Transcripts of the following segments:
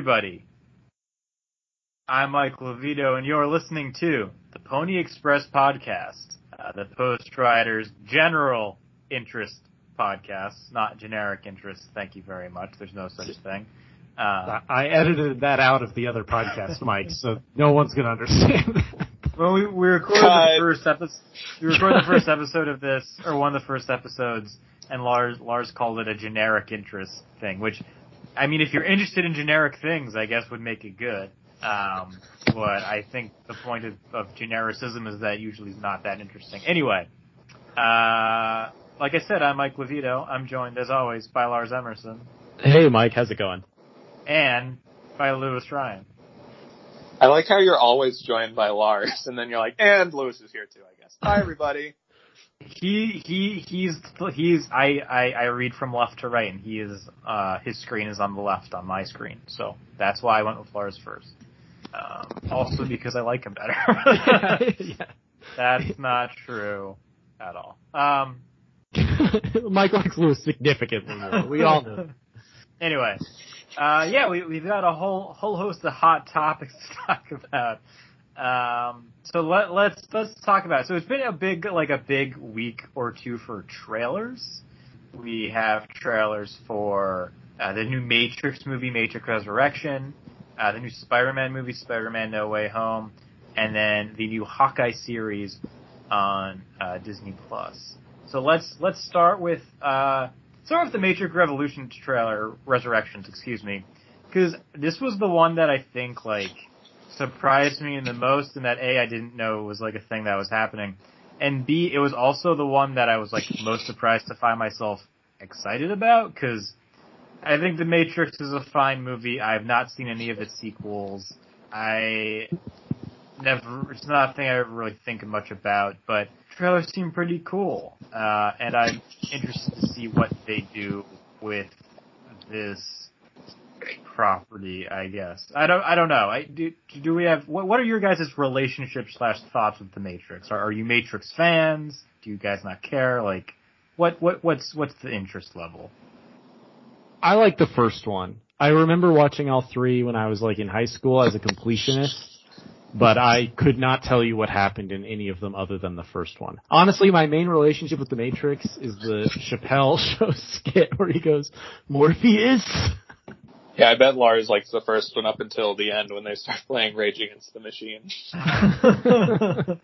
Hello, everybody. I'm Mike Levito, and you're listening to the Pony Express podcast, uh, the Post Riders General Interest podcast, not generic interest. Thank you very much. There's no such thing. Uh, I edited that out of the other podcast, Mike, so no one's gonna understand. Well, we, we recorded Cut. the first episode. We recorded the first episode of this, or one of the first episodes, and Lars Lars called it a generic interest thing. Which, I mean, if you're interested in generic things, I guess would make it good. Um, but I think the point of, of genericism is that usually is not that interesting. Anyway, uh, like I said, I'm Mike Levito. I'm joined as always by Lars Emerson hey, Mike, how's it going? and by Lewis Ryan. I like how you're always joined by Lars, and then you're like, and Lewis is here too, I guess. Hi, everybody. He he he's he's I, I I read from left to right, and he is uh his screen is on the left on my screen, so that's why I went with Lars first. Um, also because I like him better. yeah. that's not true at all. Um, Mike likes Lewis significantly more. We all know. anyway, uh, yeah, we we've got a whole whole host of hot topics to talk about. Um, so let let's let's talk about it. So it's been a big like a big week or two for trailers. We have trailers for uh, the new Matrix movie, Matrix Resurrection, uh, the new Spider-Man movie, Spider-Man No Way Home, and then the new Hawkeye series on uh, Disney Plus. So let's let's start with uh, start with the Matrix Revolution trailer, Resurrections, excuse me, because this was the one that I think like surprised me the most, in that a I didn't know it was like a thing that was happening, and b it was also the one that I was like most surprised to find myself excited about because I think The Matrix is a fine movie. I have not seen any of its sequels. I never, it's not a thing I ever really think much about, but trailers seem pretty cool. Uh, and I'm interested to see what they do with this property, I guess. I don't, I don't know. I, do, do we have, what, what are your guys' relationship slash thoughts with The Matrix? Are, are you Matrix fans? Do you guys not care? Like, what, what, what's, what's the interest level? I like the first one. I remember watching all three when I was like in high school as a completionist, but I could not tell you what happened in any of them other than the first one. Honestly, my main relationship with the Matrix is the Chappelle show skit where he goes, Morpheus! Yeah, I bet Lars likes the first one up until the end when they start playing Rage Against the Machine.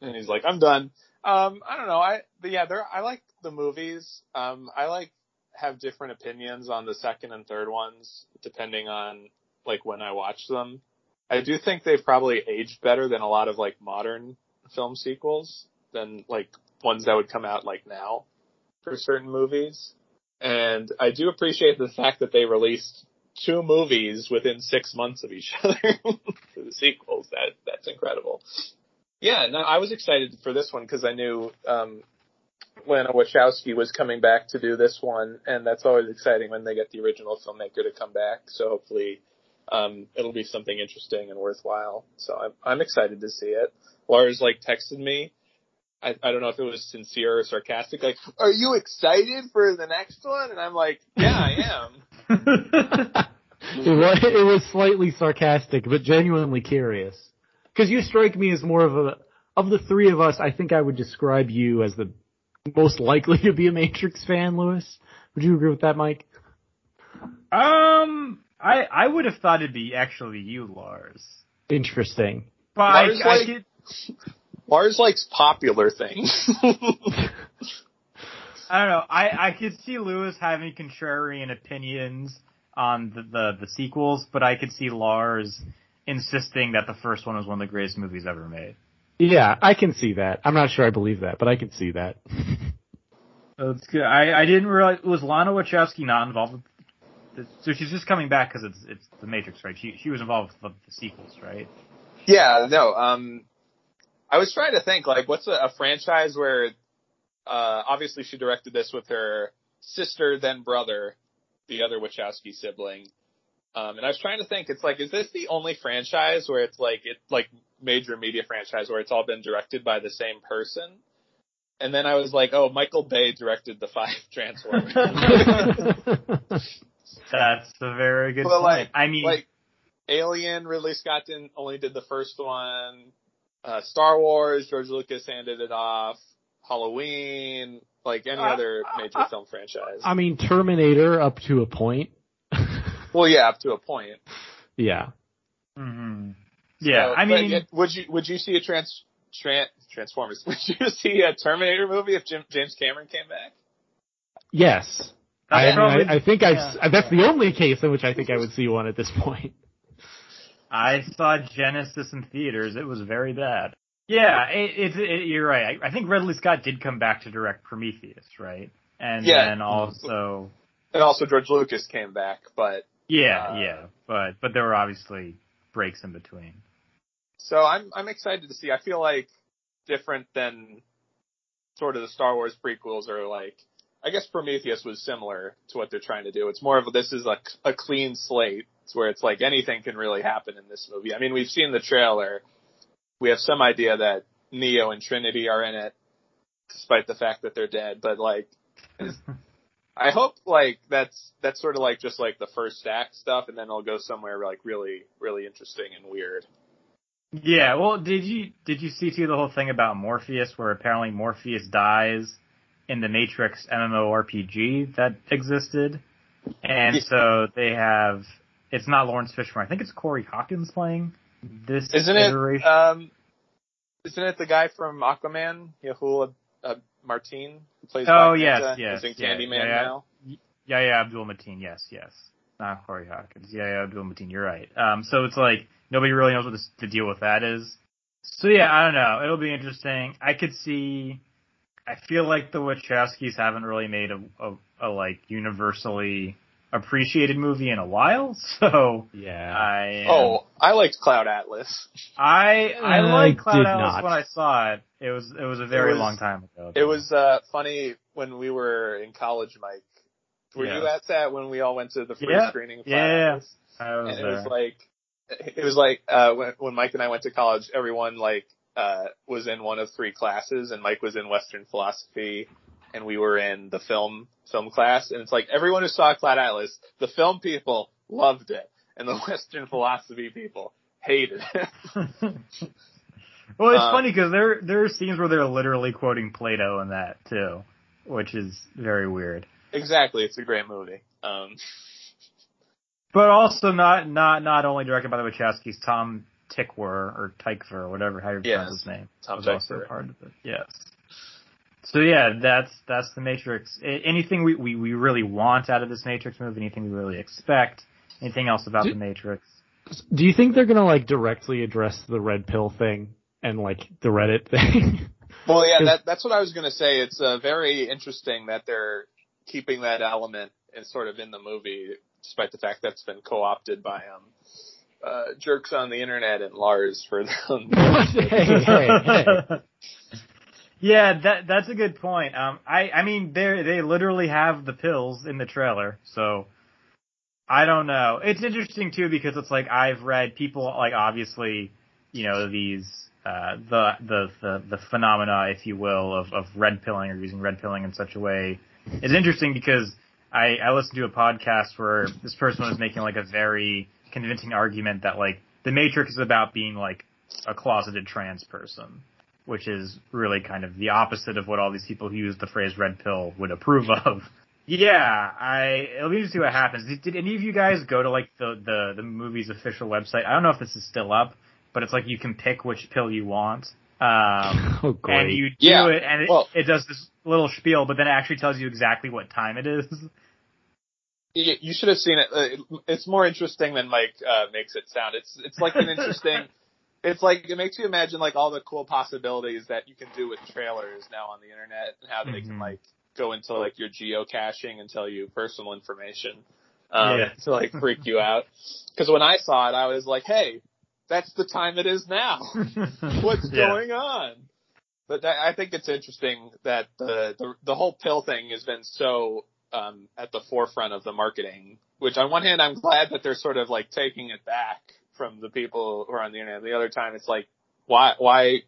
and he's like, I'm done. Um, I don't know. I, but yeah, there, I like the movies. Um, I like, have different opinions on the second and third ones, depending on, like, when I watch them. I do think they've probably aged better than a lot of, like, modern film sequels than, like, ones that would come out, like, now for certain movies. And I do appreciate the fact that they released two movies within six months of each other for the sequels. That that's incredible. Yeah, no, I was excited for this one because I knew um, Lana Wachowski was coming back to do this one, and that's always exciting when they get the original filmmaker to come back. So hopefully, um, it'll be something interesting and worthwhile. So I'm I'm excited to see it. Lars like texted me. I, I don't know if it was sincere or sarcastic. Like, are you excited for the next one? And I'm like, yeah, I am. it, was, it was slightly sarcastic, but genuinely curious. Because you strike me as more of a, of the three of us, I think I would describe you as the most likely to be a Matrix fan, Lewis. Would you agree with that, Mike? Um, I I would have thought it'd be actually you, Lars. Interesting. But Lars I, I like- could, Lars likes popular things. I don't know. I I could see Lewis having contrarian opinions on the, the the sequels, but I could see Lars insisting that the first one was one of the greatest movies ever made. Yeah, I can see that. I'm not sure I believe that, but I can see that. That's good. I I didn't realize was Lana Wachowski not involved with. The, so she's just coming back because it's it's the Matrix, right? She she was involved with the, the sequels, right? yeah, no. Um, I was trying to think like, what's a, a franchise where, uh, obviously she directed this with her sister, then brother, the other Wachowski sibling. Um, and I was trying to think, it's like, is this the only franchise where it's like, it like major media franchise where it's all been directed by the same person? And then I was like, oh, Michael Bay directed the five Transformers. That's a very good But point. like, I mean, like Alien, Ridley Scott didn't only did the first one. Uh, Star Wars, George Lucas handed it off. Halloween, like any Uh, other major uh, film franchise. I mean, Terminator up to a point. well, yeah, up to a point. yeah. mhm. yeah, So, I mean, yet, would you would you see a trans, tran Transformers? Would you see a Terminator movie if Jim, James Cameron came back? Yes. I, I, probably- I, I think I've, yeah. that's the only case in which I think I would see one at this point. I saw Genesis in theaters. It was very bad. Yeah, it, it, it, you're right. I, I think Ridley Scott did come back to direct Prometheus, right? And Yeah. then also, And also George Lucas came back, but yeah, Uh, yeah, but but there were obviously breaks in between. So I'm I'm excited to see. I feel like different than sort of the Star Wars prequels are like I guess Prometheus was similar to what they're trying to do. It's more of a, this is a a clean slate. It's where it's like anything can really happen in this movie. I mean, we've seen the trailer. We have some idea that Neo and Trinity are in it, despite the fact that they're dead. But like, I hope like that's that's sort of like just like the first act stuff, and then it'll go somewhere like really really interesting and weird. Yeah, well, did you did you see too the whole thing about Morpheus, where apparently Morpheus dies in the Matrix MMORPG that existed, and so they have it's not Laurence Fishburne. I think it's Corey Hawkins playing this Isn't it? iteration. Um, isn't it the guy from Aquaman, Yahul uh, Martin, who plays? Oh, Black yes, Manta, yes, in yeah, Candyman yeah. now. Yeah, yeah, Abdul Mateen. Yes, yes. Not Corey Hawkins. Yeah, yeah, Abdul Mateen. You're right. Um, so it's like nobody really knows what this, the deal with that is. So yeah, I don't know. It'll be interesting. I could see. I feel like the Wachowskis haven't really made a, a, a like universally appreciated movie in a while. So Yeah. I am- Oh, I liked Cloud Atlas. I I I like Cloud Atlas not. when I saw it. It was it was a very was- long time ago. It was uh, funny when we were in college, Mike. Were Yeah. you at that when we all went to the free Yeah. screening? of Yeah, Cloud yeah. Atlas? I was and it was like it was like uh when when Mike and I went to college, everyone like uh was in one of three classes and Mike was in Western philosophy and we were in the film film class and it's like everyone who saw Cloud Atlas, the film people loved it and the Western philosophy people hated it. well, it's Uh, funny because there there are scenes where they're literally quoting Plato in that too, which is very weird. exactly, it's a great movie. Um But also not not not only directed by the Wachowskis, Tom Tickwer or Tykwer or whatever how you Yes. his name Tom was also part of it. Yes. So yeah, that's that's the Matrix. Anything we, we, we really want out of this Matrix movie, anything we really expect, anything else about Do- the Matrix. Do you think they're gonna like directly address the red pill thing and like the Reddit thing? Well, yeah, that, that's what I was going to say. It's uh, very interesting that they're keeping that element in sort of in the movie, despite the fact that's been co-opted by um, uh, jerks on the internet and Lars for them. hey, hey, hey. Yeah, that that's a good point. Um, I I mean they they literally have the pills in the trailer, so I don't know. It's interesting too because it's like I've read people like obviously, you know these uh the the the, the phenomena, if you will, of of red pilling or using red pilling in such a way is interesting because I I listened to a podcast where this person was making like a very convincing argument that like the Matrix is about being like a closeted trans person which is really kind of the opposite of what all these people who use the phrase red pill would approve of. Yeah, I it'll be interesting to see what happens. Did, did any of you guys go to like the, the the movie's official website? I don't know if this is still up, but it's like you can pick which pill you want. Um, Oh, great. and you do Yeah, it, and it, well- it does this little spiel, but then it actually tells you exactly what time it is. you you should have seen it. Uh, It's more interesting than Mike uh, makes it sound. It's it's like an interesting. It's like it makes you imagine like all the cool possibilities that you can do with trailers now on the internet and how they can Mhm. like go into like your geocaching and tell you personal information um, Yeah. to like freak you out. Because when I saw it, I was like, "Hey, that's the time it is now. What's Yeah. going on?" But that, I think it's interesting that the, the the whole pill thing has been so um, at the forefront of the marketing. Which on one hand, I'm glad that they're sort of like taking it back from the people who are on the internet. The other time, it's like, why why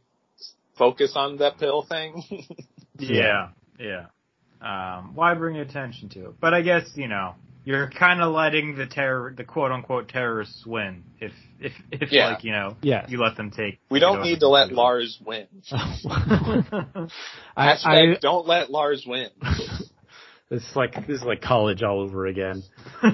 focus on that pill thing? Yeah, yeah. Um, why bring attention to it? But I guess you know you're kind of letting the terror, the quote unquote terrorists win. If if if Yeah. like you know, Yes. you let them take. We don't need to let. Lars win. I, Hashtag I, don't let Lars win. It's like this is like college all over again. All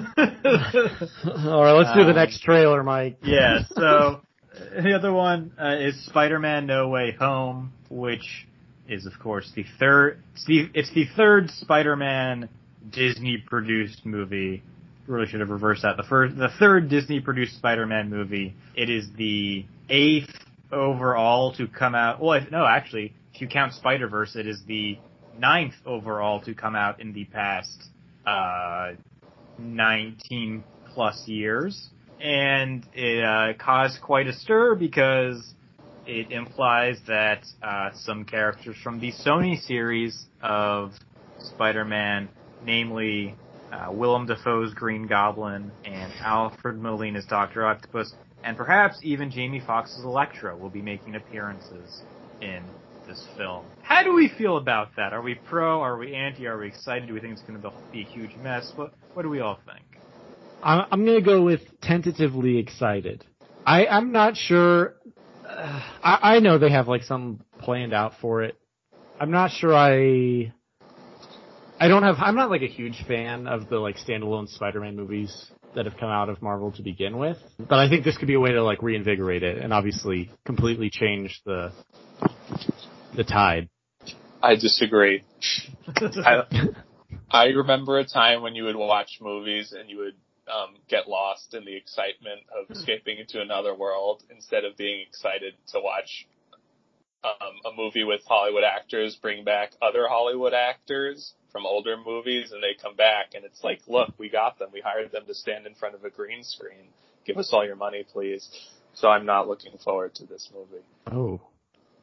right, let's do the Um, next trailer, Mike. yeah. So the other one uh, is Spider-Man: No Way Home, which is of course the third. It's the, it's the third Spider-Man Disney-produced movie. Really should have reversed that. The first, the third Disney-produced Spider-Man movie. It is the eighth overall to come out. Well, if, no, actually, if you count Spider-Verse, it is the ninth overall to come out in the past uh, 19 plus years. And it uh, caused quite a stir because it implies that uh, some characters from the Sony series of Spider-Man, namely uh, Willem Dafoe's Green Goblin and Alfred Molina's Doctor Octopus, and perhaps even Jamie Foxx's Electro will be making appearances in this film. How do we feel about that? Are we pro? Are we anti? Are we excited? Do we think it's going to be a huge mess? What What do we all think? I'm, I'm gonna go with tentatively excited. I, I'm not sure. Uh, I, I know they have like some planned out for it. I'm not sure I. I don't have. I'm not like a huge fan of the like standalone Spider-Man movies that have come out of Marvel to begin with. But I think this could be a way to like reinvigorate it and obviously completely change the the tide. I disagree. I, I remember a time when you would watch movies and you would um, get lost in the excitement of escaping into another world instead of being excited to watch um, a movie with Hollywood actors bring back other Hollywood actors from older movies and they come back and it's like, look, we got them. We hired them to stand in front of a green screen. Give us all your money, please. So I'm not looking forward to this movie. Oh.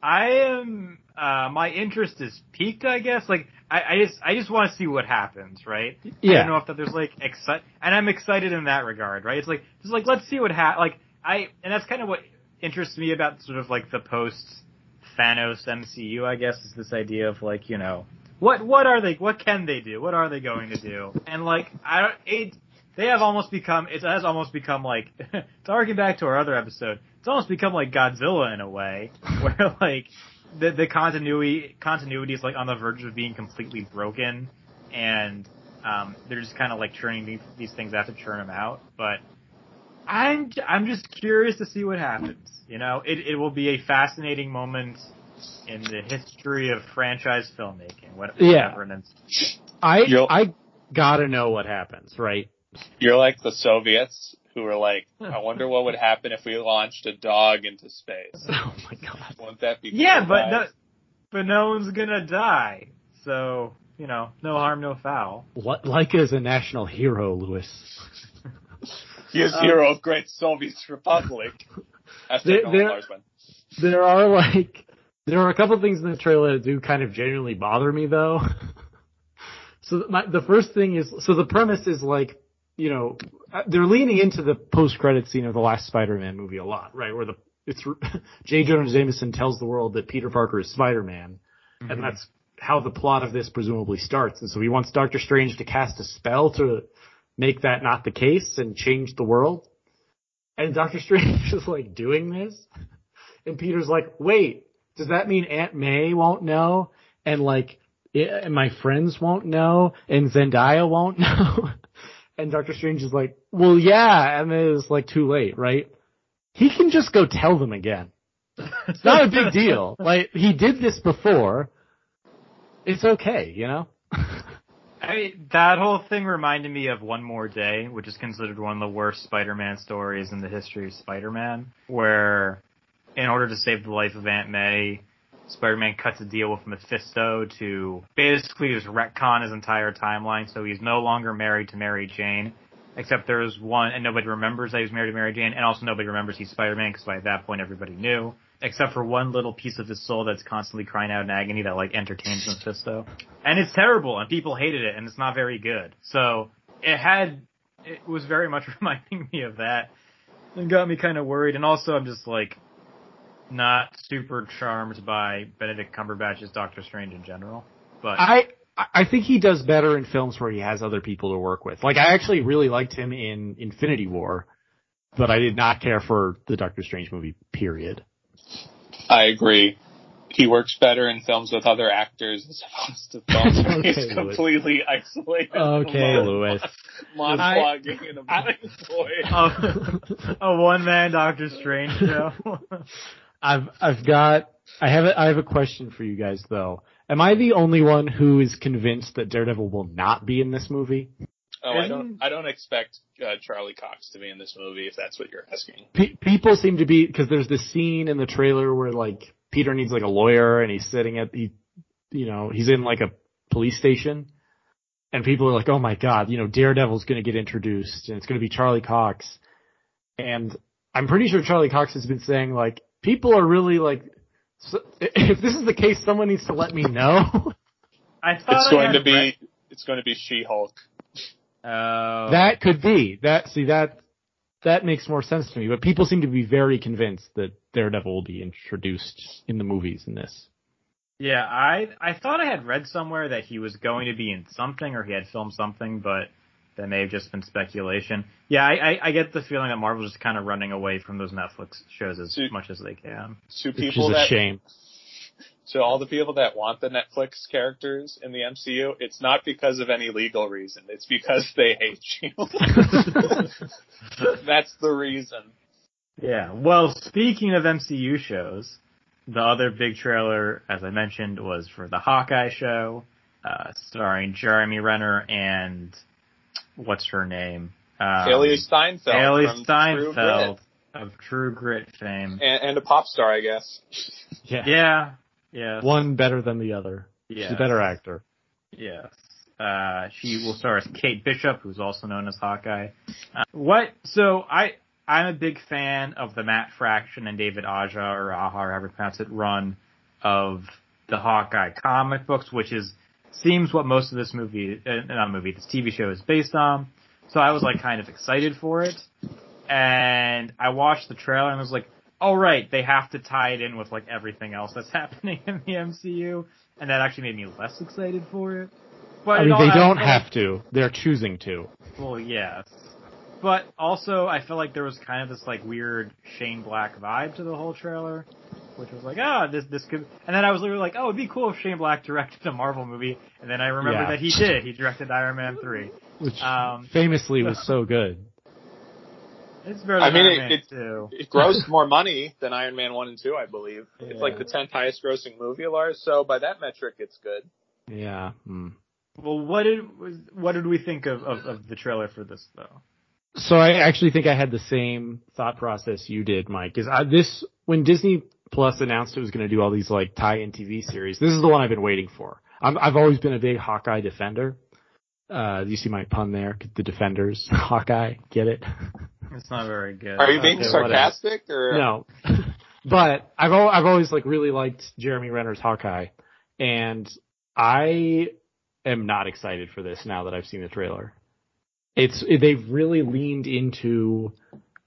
I am. Uh, my interest is piqued. I guess. Like I, I just, I just want to see what happens, right? Yeah. I don't know if that there's like excite, and I'm excited in that regard, right? It's like, just like let's see what ha- like I, and that's kind of what interests me about sort of like the post Thanos MCU. I guess is this idea of like you know what what are they, what can they do, what are they going to do, and like I don't it. They have almost become, it has almost become like, to argue back to our other episode, it's almost become like Godzilla in a way, where like, the, the continuity, continuity is like on the verge of being completely broken, and, um, they're just kind of like churning these, these things out to churn them out, but I'm, j- I'm just curious to see what happens, you know? It, it will be a fascinating moment in the history of franchise filmmaking, what- Yeah. whatever, I You'll- I gotta know what happens, right? You're like the Soviets who were like, I wonder what would happen if we launched a dog into space. Oh my god. Wouldn't that be Yeah, cool, but no, but no one's gonna die. So you know, no harm, no foul. Li- Laika is a national hero, Lewis. he is um, hero of great Soviet Republic. There- there- There are like there are a couple things in the trailer that do kind of genuinely bother me though. so my, the first thing is so the premise is like you know uh, they're leaning into the post credit scene of the last Spider-Man movie a lot, right? Where the it's J. Jonah Jameson tells the world that Peter Parker is Spider-Man, and that's how the plot of this presumably starts. And so he wants Doctor Strange to cast a spell to make that not the case and change the world. And Doctor Strange is like doing this. And Peter's like, wait, does that mean Aunt May won't know? And like, and my friends won't know? And Zendaya won't know? And Doctor Strange is like, well, yeah. And then it's like too late, right? He can just go tell them again. It's not a big deal. Like, he did this before. It's okay, you know? I mean, that whole thing reminded me of One More Day, which is considered one of the worst Spider-Man stories in the history of Spider-Man, where in order to save the life of Aunt May, Spider-Man cuts a deal with Mephisto to basically just retcon his entire timeline, so he's no longer married to Mary Jane, except there's one, and nobody remembers that he was married to Mary Jane, and also nobody remembers he's Spider-Man, because by that point everybody knew, except for one little piece of his soul that's constantly crying out in agony that like entertains Mephisto. And it's terrible, and people hated it, and it's not very good. So, it had, it was very much reminding me of that, and got me kind of worried, and also I'm just like, not super charmed by Benedict Cumberbatch's Doctor Strange in general. But I, I I think he does better in films where he has other people to work with. Like I actually really liked him in Infinity War, but I did not care for the Doctor Strange movie. Period. I agree. He works better in films with other actors as opposed to films where he's Okay, Lewis. completely isolated. Okay, alone, Lewis. Monologuing in a blank void. a, a one man Doctor Strange show. I've I've got I have a, I have a question for you guys though. Am I the only one who is convinced that Daredevil will not be in this movie? Oh, I don't. I don't expect uh, Charlie Cox to be in this movie if that's what you're asking. Pe- people seem to be because there's this scene in the trailer where like Peter needs like a lawyer and he's sitting at the, you know, he's in like a police station, and people are like, oh my god, you know, Daredevil's going to get introduced and it's going to be Charlie Cox, and I'm pretty sure Charlie Cox has been saying like people are really like, so, if this is the case, someone needs to let me know. I thought It's I going had to be. read- It's going to be She-Hulk. Oh. That could be that. See that that makes more sense to me. But people seem to be very convinced that Daredevil will be introduced in the movies in this. Yeah, I I thought I had read somewhere that he was going to be in something or he had filmed something, but that may have just been speculation. Yeah, I, I, I get the feeling that Marvel's just kind of running away from those Netflix shows as See- much as they can. To Which is a that shame. to all the people that want the Netflix characters in the MCU, it's not because of any legal reason. It's because they hate you. That's the reason. Yeah. Well, speaking of MCU shows, the other big trailer, as I mentioned, was for the Hawkeye show, uh, starring Jeremy Renner and what's her name? Um, Hailee Steinfeld. Hailee from True Steinfeld of True Grit fame. And, and a pop star, I guess. Yeah. Yeah. Yes. One better than the other. She's a better actor. Yes. Uh, she will star as Kate Bishop, who's also known as Hawkeye. Uh, what? So I, I'm a big fan of the Matt Fraction and David Aja, or Aja, or however you pronounce it, run of the Hawkeye comic books, which is, seems what most of this movie, uh, not movie, this TV show is based on. So I was like kind of excited for it. And I watched the trailer and was like, all right, they have to tie it in with like everything else that's happening in the MCU. And that actually made me less excited for it. But I mean, they don't like- have to. They're choosing to. Well, yes. But also, I feel like there was kind of this like weird Shane Black vibe to the whole trailer, which was like, ah, this this could. And then I was literally like, oh, it'd be cool if Shane Black directed a Marvel movie. And then I remembered Yeah. that he did. He directed Iron Man three. Which Um, famously was so good. It's better I mean, Iron it- Man it- It grossed more money than Iron Man 1 and 2, I believe. It's like the 10th highest grossing movie, Lars, so by that metric, it's good. Yeah. Hmm. Well, what did what did we think of, of, of the trailer for this though? So I actually think I had the same thought process you did, Mike. Is I, this when Disney Plus announced it was going to do all these like tie-in TV series? This is the one I've been waiting for. I'm, I've always been a big Hawkeye defender. Uh, you see my pun there? The Defenders, Hawkeye, get it? It's not very good. Are you being Okay, sarcastic, or? No, but I've al- I've always like really liked Jeremy Renner's Hawkeye, and I am not excited for this now that I've seen the trailer. It's they've really leaned into,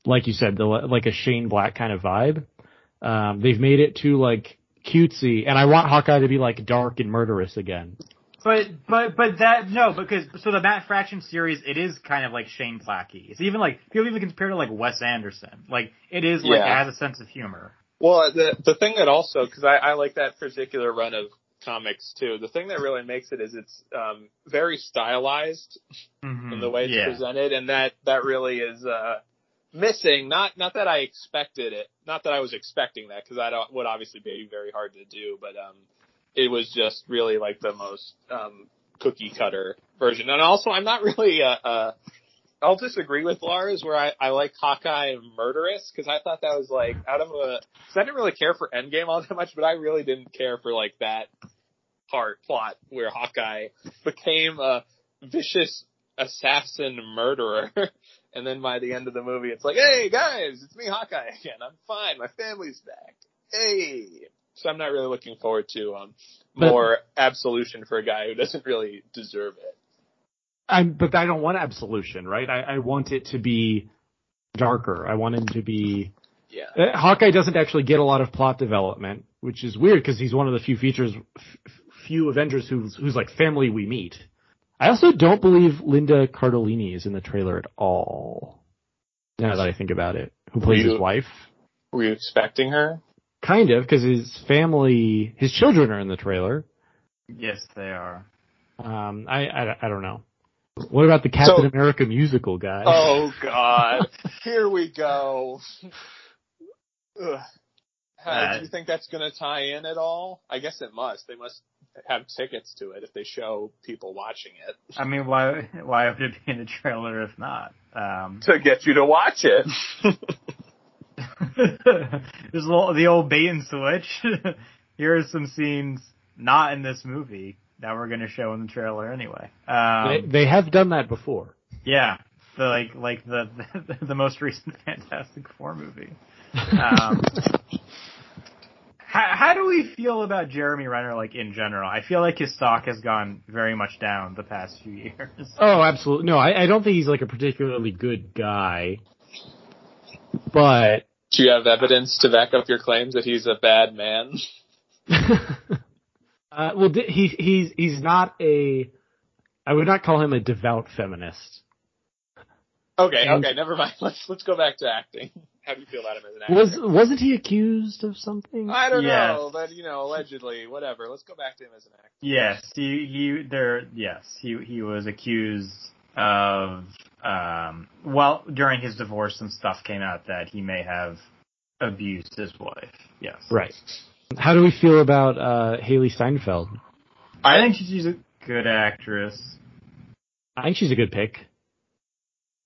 like you said, the like a Shane Black kind of vibe. Um, they've made it too like cutesy, and I want Hawkeye to be like dark and murderous again. But but but that no because so the Matt Fraction series it is kind of like Shane Blacky. It's even like people even compare it to like Wes Anderson. Like it is like Yeah. it has a sense of humor. Well, the the thing that also because I, I like that particular run of comics too. The thing that really makes it is it's um, very stylized Mm-hmm. in the way it's yeah. presented, and that that really is uh, missing. Not not that I expected it, not that I was expecting that because that o- would obviously be very hard to do, but um, it was just really like the most um, cookie cutter version. And also, I'm not really uh, uh, I'll disagree with Lars where I, I like Hawkeye and Murderous because I thought that was like out of a because I didn't really care for Endgame all that much, but I really didn't care for like that part plot where Hawkeye became a vicious assassin murderer. and then by the end of the movie, it's like, hey guys, it's me, Hawkeye again. I'm fine. My family's back. Hey. So I'm not really looking forward to um But- more absolution for a guy who doesn't really deserve it. I'm, but I don't want absolution, right? I, I want it to be darker. I want him to be Yeah. Uh, Hawkeye doesn't actually get a lot of plot development, which is weird because he's one of the few features f- few Avengers who's who's like family we meet. I also don't believe Linda Cardellini is in the trailer at all. Now that I think about it, who plays You- his wife? Were you expecting her? Kind of, because his family, his children are in the trailer. Yes, they are. Um, I, I, I don't know. What about the Captain So- America musical guy? Oh God! Here we go. Ugh. How, Uh, do you think that's going to tie in at all? I guess it must. They must have tickets to it if they show people watching it I mean, why why would it be in the trailer if not? Um, to get you to watch it. there's a little, the old bait and switch. Here are some scenes not in this movie that we're going to show in the trailer anyway. Um, they, they have done that before. Yeah, the like like the the, the most recent Fantastic Four movie. Um, how, how do we feel about Jeremy Renner like in general? I feel like his stock has gone very much down the past few years. Oh, absolutely. No, I, I don't think he's like a particularly good guy. But Do you have evidence to back up your claims that he's a bad man? uh, well, he he's he's not a. I would not call him a devout feminist. Okay, And- okay, never mind. Let's let's go back to acting. How do you feel about him as an actor? Was wasn't he accused of something? I don't Yes. know, but you know, allegedly, whatever. Let's go back to him as an actor. Yes, he he there. Yes, he he was accused of um well during his divorce some stuff came out that he may have abused his wife. Yes, Right. How do we feel about uh, Hailee Steinfeld? I think she's a good actress. I think she's a good pick.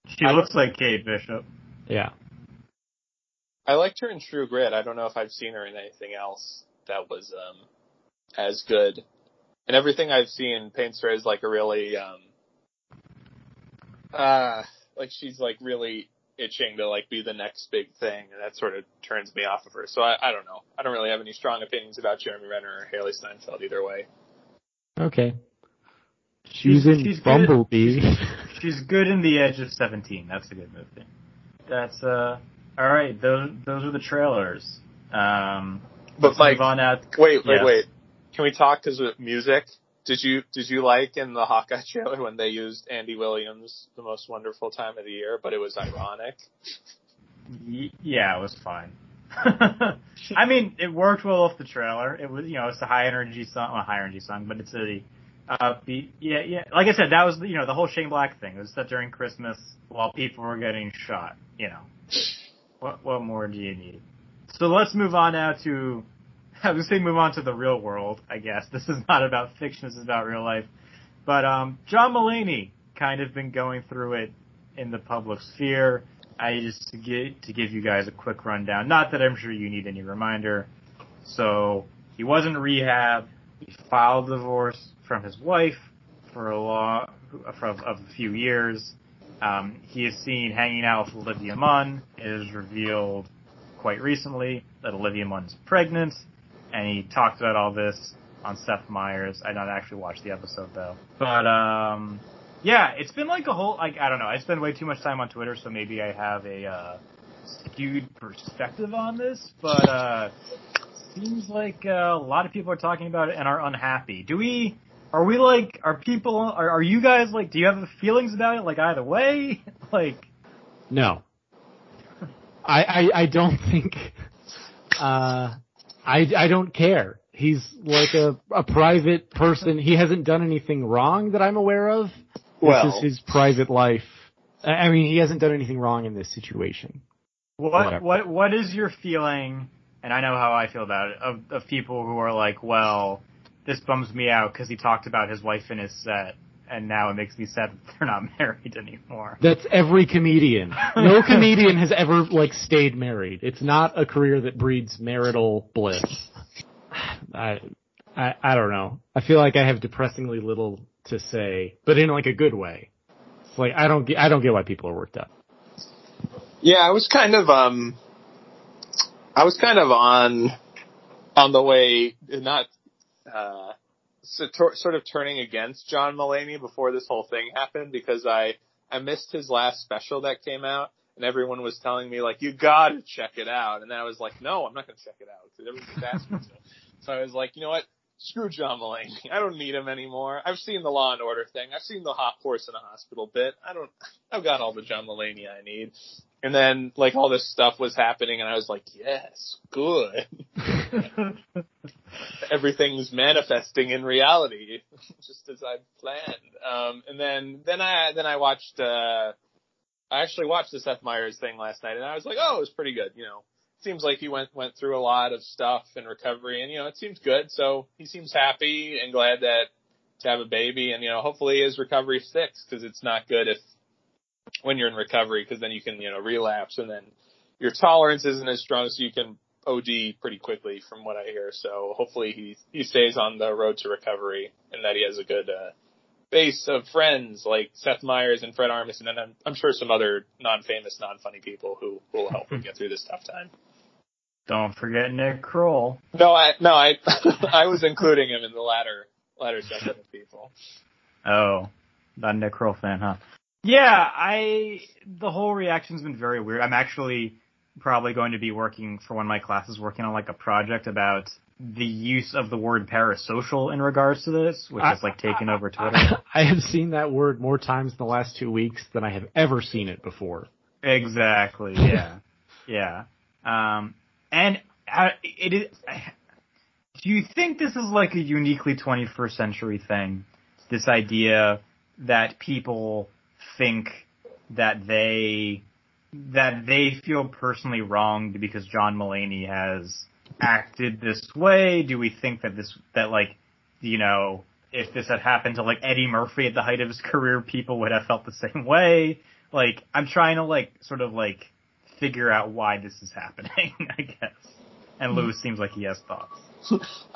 She I- looks like Kate Bishop. Yeah. I liked her in True Grit. I don't know if I've seen her in anything else that was um as good. And everything I've seen paints her as like a really um uh like she's like really itching to like be the next big thing and that sort of turns me off of her. So I, I don't know. I don't really have any strong opinions about Jeremy Renner or Hailee Steinfeld either way. Okay. She's in she's good. Bumblebee. She's good in The Edge of Seventeen. That's a good movie. That's uh all right. Those those are the trailers. Um, But let's like move on out. Wait, wait, Yes. wait. Can we talk because of music? Did you did you like in the Hawkeye trailer when they used Andy Williams' "The Most Wonderful Time of the Year," but it was ironic? Yeah, it was fine. I mean, it worked well off the trailer. It was, you know, it's a high energy song, well, high energy song, but it's a upbeat. Yeah, yeah. Like I said, that was, you know, the whole Shane Black thing. It was set during Christmas while people were getting shot. You know, what what more do you need? So let's move on now to. I was saying move on to the real world. I guess this is not about fiction. This is about real life. But um, John Mulaney kind of been going through it in the public sphere. I just to get to give you guys a quick rundown. Not that I'm sure you need any reminder. So he was in rehab. He filed divorce from his wife for a long for of a few years. Um, he is seen hanging out with Olivia Munn. It is revealed quite recently that Olivia Munn is pregnant, and he talked about all this on Seth Meyers. I not actually watched the episode though, but um, yeah, it's been like a whole like I don't know. I spend way too much time on Twitter, so maybe I have a uh, skewed perspective on this, but uh, seems like uh, a lot of people are talking about it and are unhappy. Do we? Are we like? Are people? Are, are you guys like? Do you have feelings about it? Like either way? like No. I, I, I don't think, uh, I, I don't care. He's like a, a private person. He hasn't done anything wrong that I'm aware of. Well- this is his private life. I I mean, he hasn't done anything wrong in this situation. What Whatever. what what is your feeling? And I know how I feel about it of of people who are like, well, this bums me out because he talked about his wife in his set, and now it makes me sad that they're not married anymore. That's every comedian. No comedian has ever like stayed married. It's not a career that breeds marital bliss. I, I, I don't know. I feel like I have depressingly little to say, but in like a good way. It's like I don't get, I don't get why people are worked up. Yeah, I was kind of um, I was kind of on on the way, not uh, so, tor- sort of turning against John Mulaney before this whole thing happened because I I missed his last special that came out. And everyone was telling me like, you gotta check it out. And then I was like, no, I'm not gonna check it out because everybody's asking me to. So I was like, you know what? screw John Mulaney. I don't need him anymore. I've seen the Law and Order thing. I've seen the hot horse in a hospital bit. I don't. I've got all the John Mulaney I need. And then like all this stuff was happening, and I was like, yes, good. Everything's manifesting in reality, just as I planned. Um, and then then I then I watched. uh I actually watched the Seth Meyers thing last night, and I was like, oh, it was pretty good. You know, seems like he went went through a lot of stuff and recovery, and you know it seems good. So he seems happy and glad that to have a baby, and you know hopefully his recovery sticks because it's not good if when you're in recovery because then you can you know relapse and then your tolerance isn't as strong, so you can OD pretty quickly from what I hear. So hopefully he he stays on the road to recovery and that he has a good. uh base of friends like Seth Meyers and Fred Armisen, and I'm, I'm sure some other non-famous, non-funny people who will help him get through this tough time. Don't forget Nick Kroll. No, I no, I I was including him in the latter latter section of people. Oh, not a Nick Kroll fan, huh? Yeah, I the whole reaction's been very weird. I'm actually probably going to be working for one of my classes, working on like a project about the use of the word parasocial in regards to this, which I- has like taken over Twitter. I have seen that word more times in the last two weeks than I have ever seen it before. Exactly. Yeah. yeah. Um, and uh, it is. Do you think this is like a uniquely 21st century thing? This idea that people think that they that they feel personally wronged because John Mulaney has acted this way? Do we think that this that like you know if this had happened to like Eddie Murphy at the height of his career, people would have felt the same way? Like I'm trying to like sort of like figure out why this is happening, I guess. And Lewis seems like he has thoughts.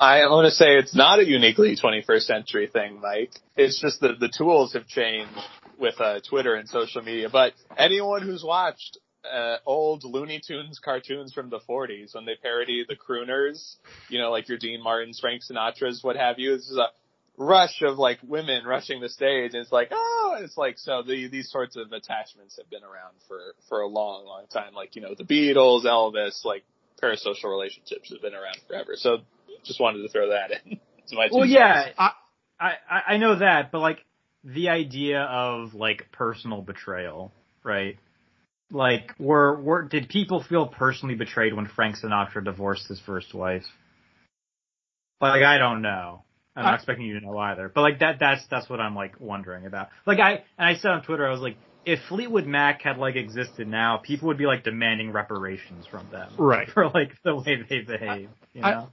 I want to say it's not a uniquely 21st century thing, Mike. It's just that the tools have changed with uh, Twitter and social media. But anyone who's watched uh, old Looney Tunes cartoons from the 40s when they parody the crooners, you know, like your Dean Martins, Frank Sinatra's, what have you, this is a rush of like women rushing the stage. And it's like, oh, it's like, so the, these sorts of attachments have been around for, for a long, long time. Like, you know, the Beatles, Elvis, like parasocial relationships have been around forever. So just wanted to throw that in. to my Well, yeah. I, I I know that, but like the idea of like personal betrayal, right? Like, were were did people feel personally betrayed when Frank Sinatra divorced his first wife? Like, I don't know. I'm not I- expecting you to know either. But like that that's that's what I'm like wondering about. Like I and I said on Twitter, I was like, if Fleetwood Mac had like existed now, people would be like demanding reparations from them Right. for like the way they behave. You I- know?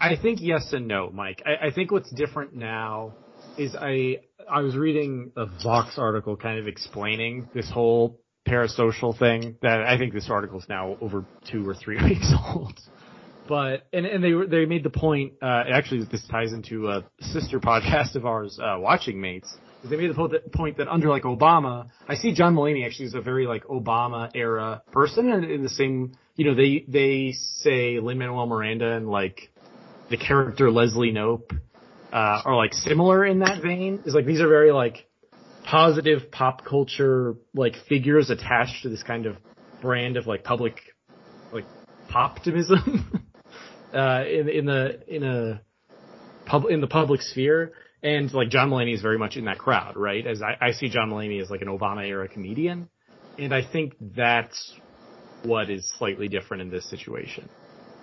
I think yes and no, Mike. I, I think what's different now is I I was reading a Vox article kind of explaining this whole parasocial thing that I think this article is now over two or three weeks old. But and and they were they made the point uh actually this ties into a sister podcast of ours, uh Watching Mates. They made the point that, under like Obama, I see John Mulaney actually is a very like Obama era person and in the same, you know, they they say Lin Manuel Miranda and like the character Leslie Knope uh, are like similar in that vein. Is like these are very like positive pop culture like figures attached to this kind of brand of like public like poptimism uh, in in the in a pub in the public sphere. And like John Mulaney is very much in that crowd, right? As I, I see John Mulaney as like an Obama era comedian, and I think that's what is slightly different in this situation.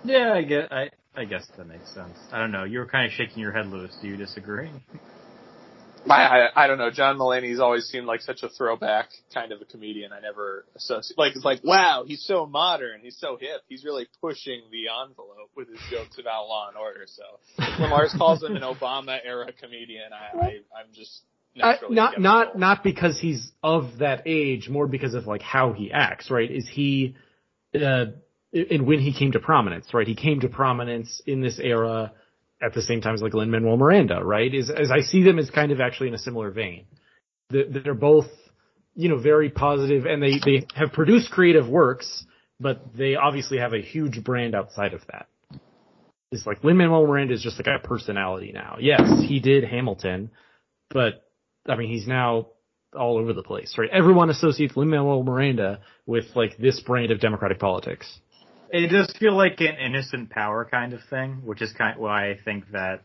Yeah, I guess I I guess that makes sense. I don't know. You were kind of shaking your head, Lewis. Do you disagree? I, I I don't know. John Mulaney's always seemed like such a throwback kind of a comedian. I never associate like it's like wow, he's so modern, he's so hip, he's really pushing the envelope with his jokes about Law and Order. So when Lars calls him an Obama era comedian, I, I I'm just I, naturally not not not because he's of that age, more because of like how he acts, right? Is he, uh, and when he came to prominence, right? He came to prominence in this era at the same time as like Lin Manuel Miranda, right? Is as I see them as kind of actually in a similar vein. They're both, you know, very positive, and they they have produced creative works, but they obviously have a huge brand outside of that. It's like Lin Manuel Miranda is just like a personality now. Yes, he did Hamilton, but I mean, he's now all over the place, right? Everyone associates Lin-Manuel Miranda with like this brand of democratic politics. It does feel like an innocent power kind of thing, which is kind of why I think that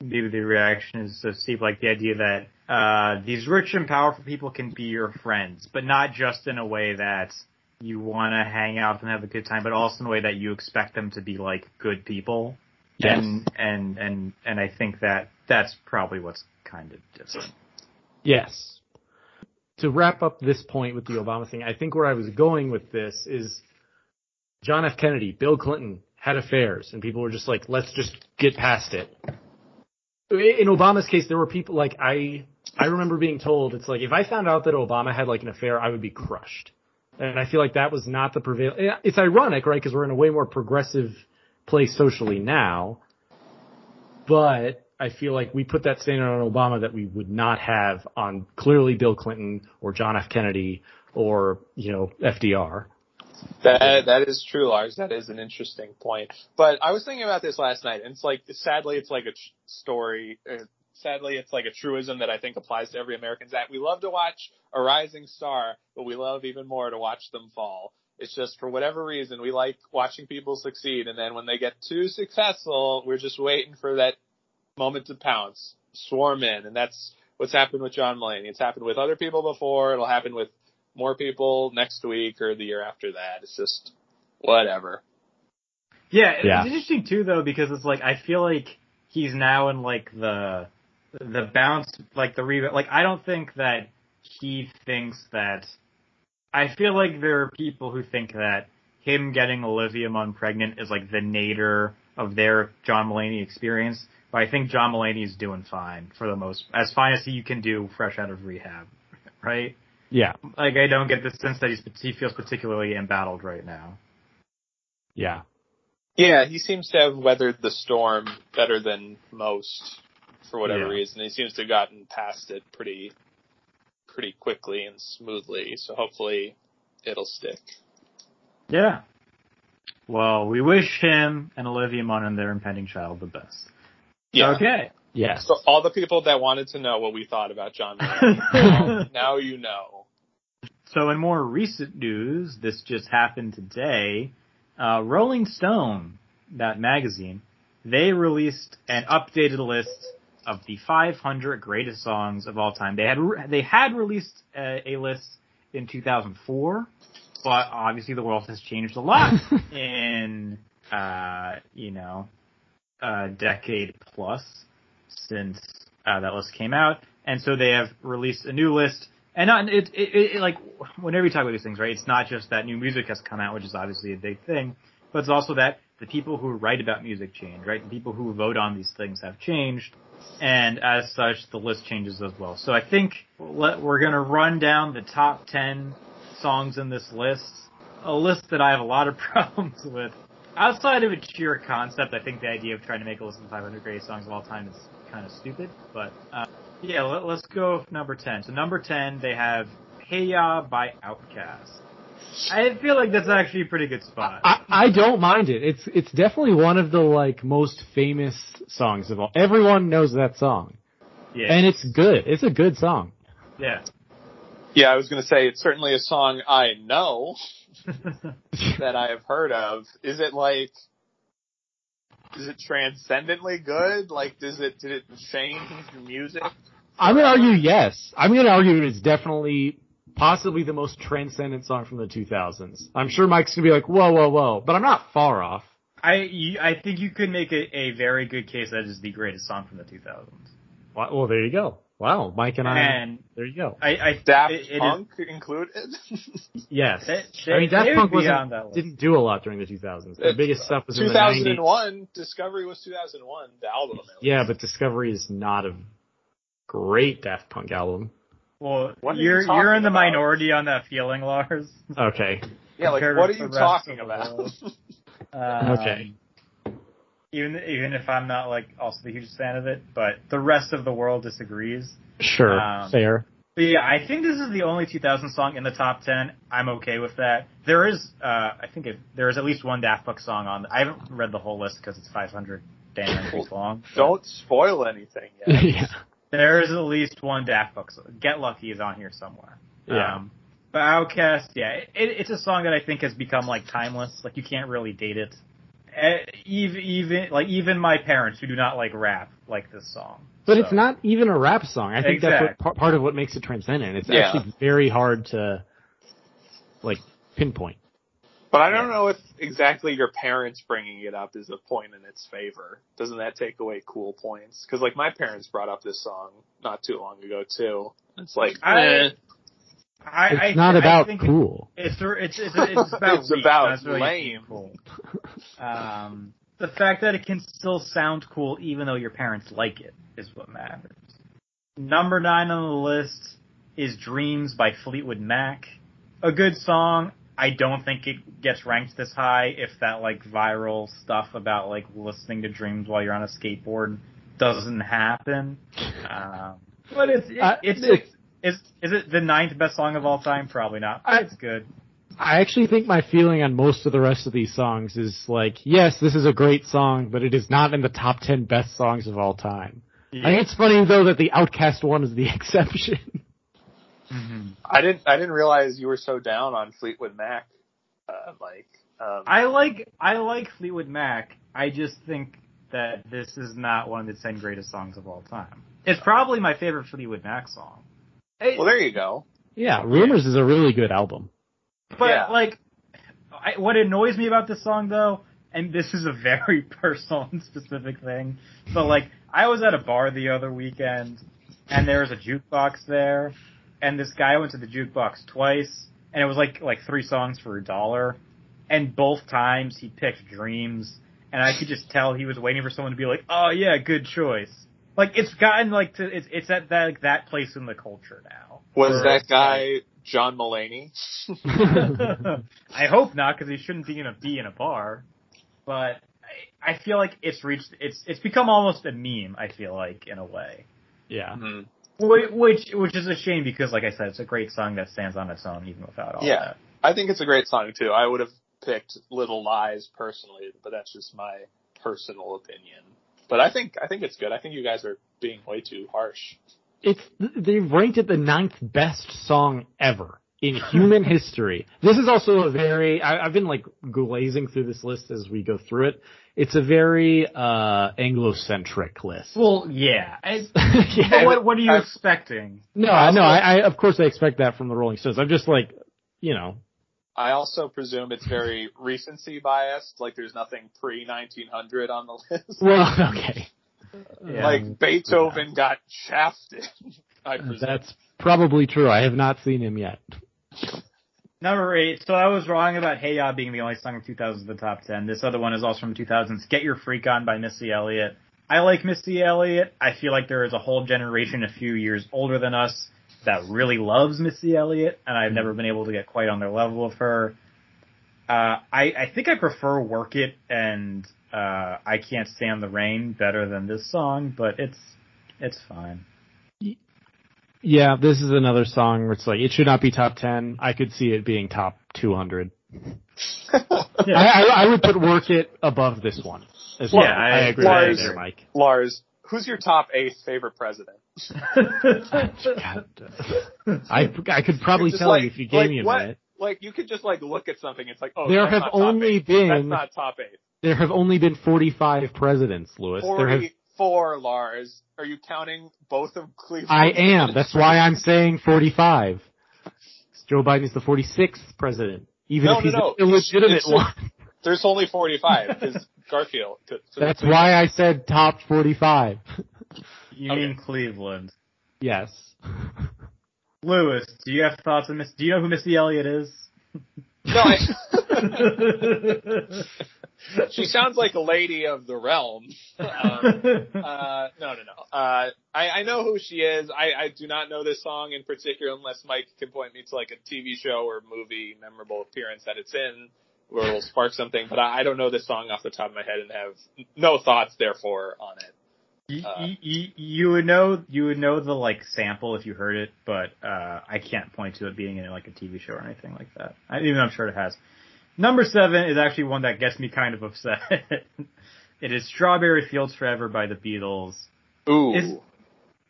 the, the reaction is so steep, like the idea that uh, these rich and powerful people can be your friends, but not just in a way that you want to hang out and have a good time, but also in a way that you expect them to be like good people. Yes. And and and and I think that that's probably what's kind of different. Yes. To wrap up this point with the Obama thing, I think where I was going with this is John F. Kennedy, Bill Clinton had affairs, and people were just like, let's just get past it. In Obama's case, there were people like I. I remember being told it's like if I found out that Obama had like an affair, I would be crushed. And I feel like that was not the prevail. Eh, it's ironic, right? Because we're in a way more progressive place socially now. But I feel like we put that standard on Obama that we would not have on clearly Bill Clinton or John F. Kennedy or, you know, FDR. That that is true, Lars. That is an interesting point. But I was thinking about this last night, and it's like sadly, it's like a story. Uh, sadly, it's like a truism that I think applies to every American's that we love to watch a rising star, but we love even more to watch them fall. It's just for whatever reason we like watching people succeed, and then when they get too successful, we're just waiting for that moment to pounce, swarm in, and that's what's happened with John Mulaney. It's happened with other people before. It'll happen with more people next week or the year after that. It's just whatever. Yeah, Yeah. it's interesting too though because it's like I feel like he's now in like the the bounce like the rebound. Like I don't think that he thinks that. I feel like there are people who think that him getting Olivia Munn pregnant is like the nadir of their John Mulaney experience. But I think John Mulaney is doing fine for the most, as fine as he can do fresh out of rehab, right? Yeah. Like I don't get the sense that he's he feels particularly embattled right now. Yeah. Yeah, he seems to have weathered the storm better than most for whatever Yeah. reason. He seems to have gotten past it pretty pretty quickly and smoothly. So hopefully it'll stick. Yeah. Well, we wish him and Olivia Munn and their impending child the best. Yeah. Okay. Yes. So all the people that wanted to know what we thought about John Mulaney, now, now you know. So in more recent news, this just happened today. Uh, Rolling Stone, that magazine, they released an updated list of the 500 greatest songs of all time. They had they had released a, a list in 2004, but obviously the world has changed a lot in uh, you know a decade plus since uh, that list came out, and so they have released a new list. And not, it, it, it, like whenever you talk about these things, right? It's not just that new music has come out, which is obviously a big thing, but it's also that the people who write about music change, right? The people who vote on these things have changed, and as such, the list changes as well. So I think let, we're gonna run down the top ten songs in this list, a list that I have a lot of problems with. Outside of its sheer concept, I think the idea of trying to make a list of the 500 greatest songs of all time is kind of stupid. But uh, yeah, let, us go with number 10. So number 10, they have "Hey Ya" by Outkast. I feel like that's actually a pretty good spot. I, I don't mind it. It's it's definitely one of the like most famous songs of all. Everyone knows that song, yeah, and it's good. It's a good song. yeah. Yeah, I was going to say it's certainly a song I know that I have heard of. Is it like is it transcendently good? Like does it did it change the music? I'm gonna argue yes. I'm gonna argue it's definitely possibly the most transcendent song from the 2000s. I'm sure Mike's gonna be like, whoa, whoa, whoa, but I'm not far off. I I think you could make a, a very good case that is the greatest song from the 2000s. Well, well, there you go. Wow, Mike and I. And there you go. I, I Daft it- it is- Punk included? Yes. They- I mean, Daft Punk would be on wasn't, that didn't do a lot during the 2000s. The It's biggest stuff was in the 2001. Discovery was 2001. The album. at least. Yeah, but Discovery is not a great Daft Punk album. well, What are you you're talking you're in the about? minority on that feeling, Lars. Okay. yeah. Like what are you talking about? world. Um, Okay. Even even if I'm not like also the hugest fan of it, but the rest of the world disagrees. Sure. Um, Fair. But yeah, I think this is the only 2000 song in the top 10. I'm okay with that. There is, uh, I think it, there is at least one Daft Punk song on. I haven't read the whole list because it's 500 damn entries long. Don't spoil anything yet. yeah. There is at least one Daft Punk song. Get Lucky is on here somewhere. Yeah. Um, but Outkast, yeah, it, it's a song that I think has become like timeless. Like you can't really date it. Even, even like even my parents who do not like rap like this song. But So- it's not even a rap song. I think that's what, par- part of what makes it transcendent. It's Yeah. actually very hard to like pinpoint. But I don't Yeah. know if exactly your parents bringing it up is a point in its favor. Doesn't that take away cool points? Because like my parents brought up this song not too long ago too. It's like I- eh, I, It's I, not I about think coul. It's it's it's, it's about It's reach, about not necessarily lame. cool. Um, the fact that it can still sound cool even though your parents like it is what matters. Number nine on the list is "Dreams" by Fleetwood Mac. A good song. I don't think it gets ranked this high if that like viral stuff about like listening to Dreams while you're on a skateboard doesn't happen. Um, but it's it, it's, it's- it's is is it the ninth best song of all time? Probably not. But I- it's good. I actually think my feeling on most of the rest of these songs is like, yes, this is a great song, but it is not in the top ten best songs of all time. I think it's funny though that the Outkast one is the exception. Mhm. I didn't I didn't realize you were so down on Fleetwood Mac. Uh, like um, I like I like Fleetwood Mac. I just think that this is not one of the ten greatest songs of all time. It's probably my favorite Fleetwood Mac song. It- well, there you go. yeah, Rumours is a really good album. but yeah. like, I, what annoys me about this song though, and this is a very personal and specific thing, but like, I was at a bar the other weekend, and there was a jukebox there, and this guy went to the jukebox twice, and it was like like three songs for a dollar, and both times he picked Dreams, and I could just tell he was waiting for someone to be like, "Oh yeah, good choice." Like it's gotten like to it's it's at that like, that place in the culture now. Was that it's guy John Mulaney? I hope not, because he shouldn't be in a be in a bar. But I, I feel like it's reached it's it's become almost a meme. I feel like in a way, yeah. Mhm. Which which is a shame because, like I said, it's a great song that stands on its own even without all Yeah. that. I think it's a great song too. I would have picked Little Lies personally, but that's just my personal opinion. But I think I think it's good. I think you guys are being way too harsh. It's they've ranked it the ninth best song ever in human history. This is also a very I, I've been like glazing through this list as we go through it. It's a very uh Anglo-centric list. Well, yeah. I, yeah. what what are you I've- expecting? No, I know. I, I of course I expect that from the Rolling Stones. I'm just like, you know, I also presume it's very recency biased. Like there's nothing pre 1900 on the list. well, okay. Yeah. like Beethoven got shafted. I presume. That's probably true. I have not seen him yet. Number eight. So I was wrong about Hey Ya being the only song in 2000s in the top 10. This other one is also from 2000s. Get Your Freak On by Missy Elliott. I like Missy Elliott. I feel like there is a whole generation a few years older than us that really loves Missy Elliott, and I've never been able to get quite on their level of her. Uh, I, I think I prefer Work It and uh, I Can't Stand the Rain better than this song, but it's it's fine. Yeah, this is another song where it's like it should not be top ten. I could see it being top two hundred. I, I, I would put Work It above this one. As well. Yeah, I- I agree Lars- with you there, Mike. Lars, who's your top eighth favorite president? I I could probably tell like- you if you gave like me a what- minute. Like you could just like look at something. It's like, oh, There that's have not only eight. been- That's not top eight. There have only been forty five presidents, Lewis. There have Forty-four, Lars. Are you counting both of Cleveland? I am. That's why I'm saying 45. Joe Biden is the 46th president, even No, if he's no. an illegitimate It's- one. There's only forty-five because Garfield. so- so- That's why I said top 45. You Okay. mean Cleveland. Yes. Lewis, do you have thoughts on Miss? Do you know who Missy Elliott is? No, I, she sounds like a lady of the realm. Um, uh, no, no, no. Uh, I, I know who she is. I, I do not know this song in particular unless Mike can point me to like a TV show or movie memorable appearance that it's in where it'll spark something, but I, I don't know this song off the top of my head and have no thoughts therefore on it. You, Uh, you, you would know you would know the like sample if you heard it, but uh, I can't point to it being in like a TV show or anything like that. I, even though I'm sure it has. Number seven is actually one that gets me kind of upset. it is "Strawberry Fields Forever" by the Beatles. Ooh. Is-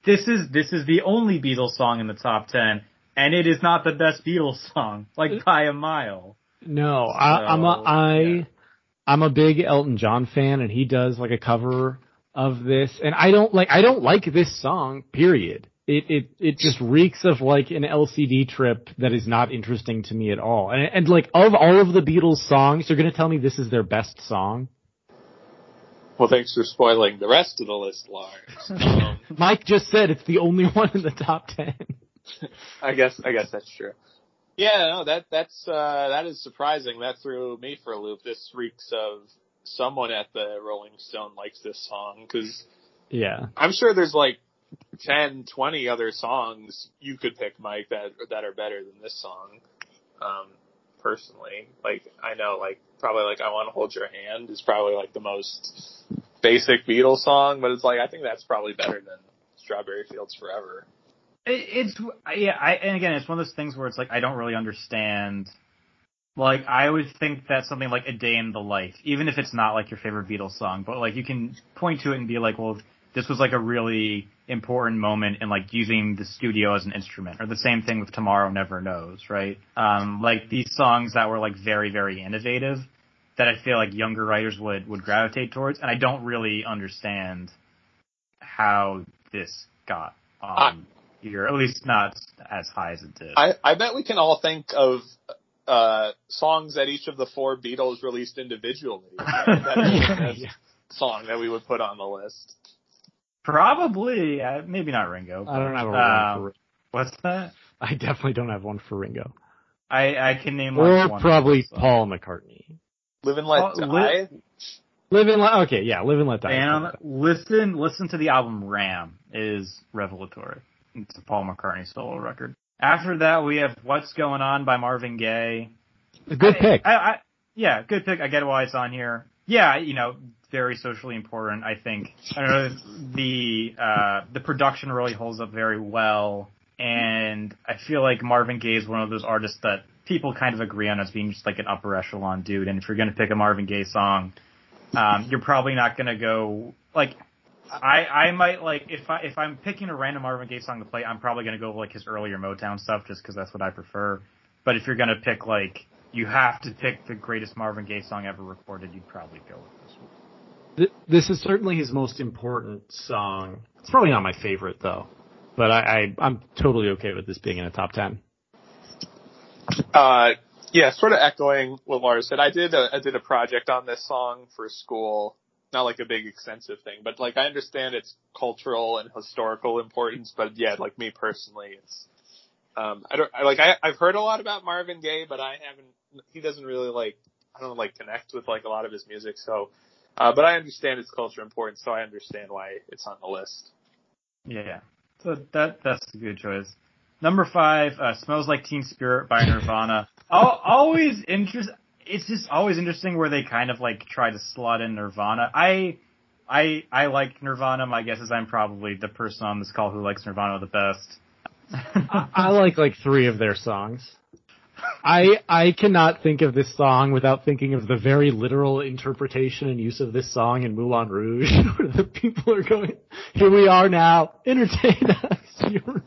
This is this is the only Beatles song in the top ten, and it is not the best Beatles song, like by a mile. No, I, I'm a, yeah. I'm a big Elton John fan and he does like a cover of this, and I don't like I don't like this song. Period. It it it just reeks of like an LSD trip that is not interesting to me at all. And, and like of all of the Beatles songs, you're gonna tell me this is their best song? Well, thanks for spoiling the rest of the list, Lars. Um, Mike just said it's the only one in the top ten. I guess I guess that's true. Yeah, no, that that's uh, that is surprising. That threw me for a loop. This reeks of someone at the Rolling Stone likes this song because Yeah. I'm sure there's like 10, 20 other songs you could pick, Mike, that that are better than this song. Um, personally, like I know, like probably like I Want to Hold Your Hand is probably like the most basic Beatles song, but it's like I think that's probably better than Strawberry Fields Forever. It, it's yeah, I and again, it's one of those things where it's like I don't really understand. Like I would think that something like a day in the life, even if it's not like your favorite Beatles song, but like you can point to it and be like, well, this was like a really important moment in like using the studio as an instrument, or the same thing with Tomorrow Never Knows, right? Um, like these songs that were like very very innovative, that I feel like younger writers would would gravitate towards, and I don't really understand how this got on here, at least not as high as it did. I, I bet we can all think of uh, songs that each of the four Beatles released individually. Right? That is the best Yeah. song that we would put on the list. Probably, uh, maybe not Ringo. I don't have a Um, one for. What's that? I definitely don't have one for Ringo. I I can name like Or one probably song. Paul McCartney. Live and Let Oh, Die. Li- Live and let. Okay, yeah, live and let die. And listen, listen to the album Ram is revelatory. It's a Paul McCartney solo record. After that, we have What's Going On by Marvin Gaye. A good I- pick. I, I, yeah, good pick. I get why it's on here. Yeah, you know, very socially important. I think. I don't know the uh, the production really holds up very well, and I feel like Marvin Gaye is one of those artists that people kind of agree on as being just like an upper echelon dude. And if you're gonna pick a Marvin Gaye song, um, you're probably not gonna go like. I, I might like if I if I'm picking a random Marvin Gaye song to play, I'm probably gonna go with, like his earlier Motown stuff just because that's what I prefer. But if you're gonna pick like you have to pick the greatest Marvin Gaye song ever recorded, you'd probably go with this one. This is certainly his most important song. It's probably not my favorite though, but I, I I'm totally okay with this being in a top ten. Uh, yeah, sort of echoing what Laura said. I did a, I did a project on this song for school. Not like a big extensive thing, but like I understand its cultural and historical importance. But yeah, like me personally, it's um, I don't I, like I I've heard a lot about Marvin Gaye, but I haven't. He doesn't really like I don't like connect with like a lot of his music. So, uh, but I understand its cultural importance, so I understand why it's on the list. Yeah, so that that's a good choice. Number five, uh, "Smells Like Teen Spirit" by Nirvana. Al always interest. It's just always interesting where they kind of like try to slot in Nirvana. I, I, I like Nirvana. My guess is I'm probably the person on this call who likes Nirvana the best. I, I like like three of their songs. I I cannot think of this song without thinking of the very literal interpretation and use of this song in Moulin Rouge, where the people are going, "Here we are now, entertain us." You're-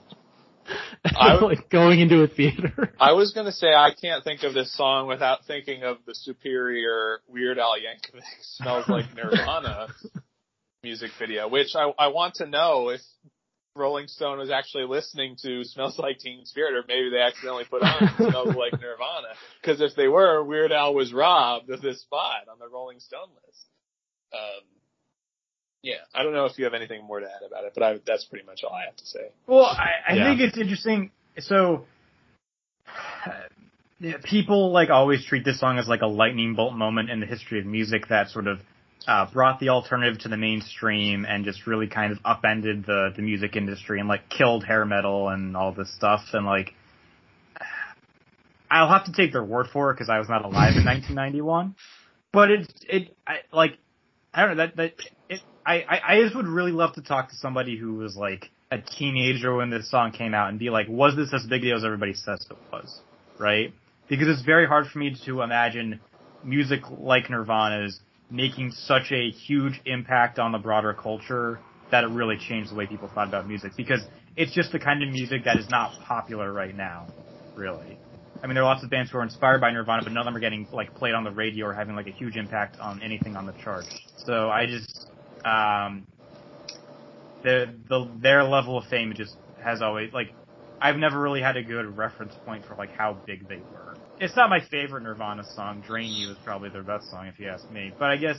I- like going into a theater. I was gonna say I can't think of this song without thinking of the superior Weird Al Yankovic "Smells Like Nirvana" music video, which I I want to know if Rolling Stone was actually listening to "Smells Like Teen Spirit" or maybe they accidentally put on "Smells Like Nirvana" because if they were, Weird Al was robbed of this spot on the Rolling Stone list. Um, yeah, I don't know if you have anything more to add about it, but I, that's pretty much all I have to say. Well, I, I Yeah. think it's interesting. So, yeah, people like always treat this song as like a lightning bolt moment in the history of music that sort of uh, brought the alternative to the mainstream and just really kind of upended the the music industry and like killed hair metal and all this stuff. And like, I'll have to take their word for it because I was not alive in 1991. But it's it I, like I don't know that that I I just would really love to talk to somebody who was like a teenager when this song came out and be like, was this as big a deal as everybody says it was? Right? Because it's very hard for me to imagine music like Nirvana's making such a huge impact on the broader culture that it really changed the way people thought about music. Because it's just the kind of music that is not popular right now, really. I mean, there are lots of bands who are inspired by Nirvana, but none of them are getting like played on the radio or having like a huge impact on anything on the charts. So I just, um, the the their level of fame just has always like I've never really had a good reference point for like how big they were. It's not my favorite Nirvana song. Drain You is probably their best song if you ask me. But I guess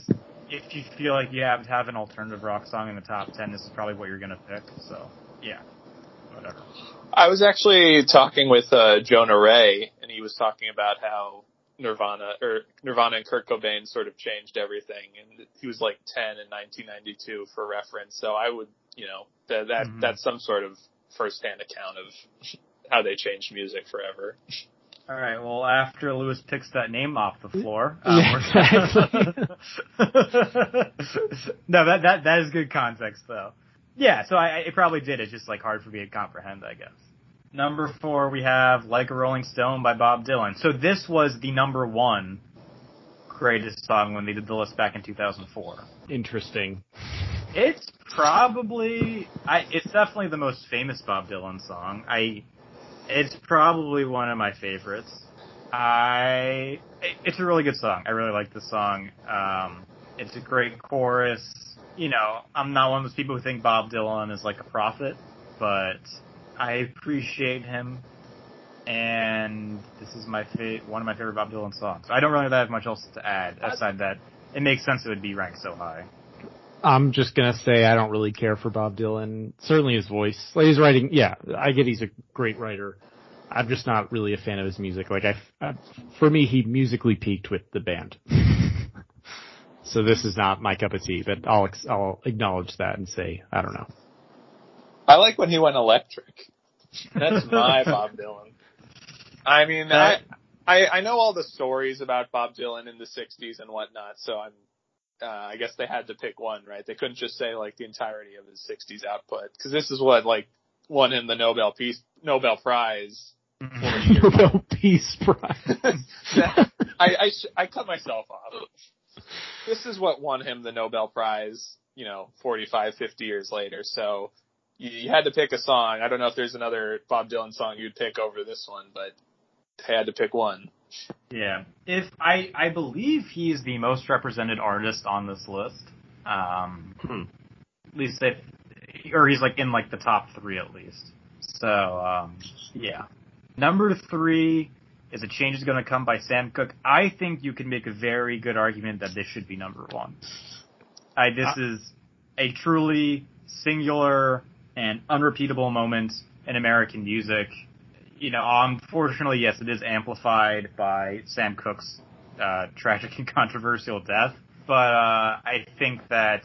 if you feel like you have to have an alternative rock song in the top ten, this is probably what you're gonna pick. So yeah, whatever. I was actually talking with uh, Jonah Ray, and he was talking about how Nirvana or Nirvana and Kurt Cobain sort of changed everything, and he was like 10 in 1992 for reference. So I would, you know, that, that Mhm. that's some sort of firsthand account of how they changed music forever. All right. Well, after Lewis picks that name off the floor, Yeah, we're- no, that that that is good context though. Yeah. So I, I it probably did. It's just like hard for me to comprehend, I guess. Number four, we have "Like a Rolling Stone" by Bob Dylan. So this was the number one greatest song when they did the list back in 2004. Interesting. It's probably, I, it's definitely the most famous Bob Dylan song. I, it's probably one of my favorites. I, it- it's a really good song. I really like the song. Um, it's a great chorus. You know, I'm not one of those people who think Bob Dylan is like a prophet, but I appreciate him. And this is my fa- one of my favorite Bob Dylan songs. I don't really have much else to add aside that it makes sense it would be ranked so high. I'm just gonna say I don't really care for Bob Dylan. Certainly his voice. Like his writing, yeah, I get he's a great writer. I'm just not really a fan of his music. Like I, I for me, he musically peaked with the band. so this is not my cup of tea, but I'll I'll acknowledge that and say I don't know. I like when he went electric. That's my Bob Dylan. I mean, I, I I know all the stories about Bob Dylan in the '60s and whatnot, so I'm. Uh, I guess they had to pick one, right? They couldn't just say like the entirety of his '60s output because this is what like won him the Nobel Peace Nobel Prize. Nobel Peace Prize. I I, sh- I cut myself off. This is what won him the Nobel Prize. You know, 45, 50 years later. So you, you had to pick a song. I don't know if there's another Bob Dylan song you'd pick over this one, but I had to pick one. Yeah. If I I believe he's the most represented artist on this list. Um Hmm. at least if or he's like in like the top 3 at least. So, um yeah. Number 3 is a change is going to come by Sam Cooke. I think you can make a very good argument that this should be number 1. I this is a truly singular and unrepeatable moment in American music you know, unfortunately, yes, it is amplified by Sam Cooke's uh, tragic and controversial death. But uh, I think that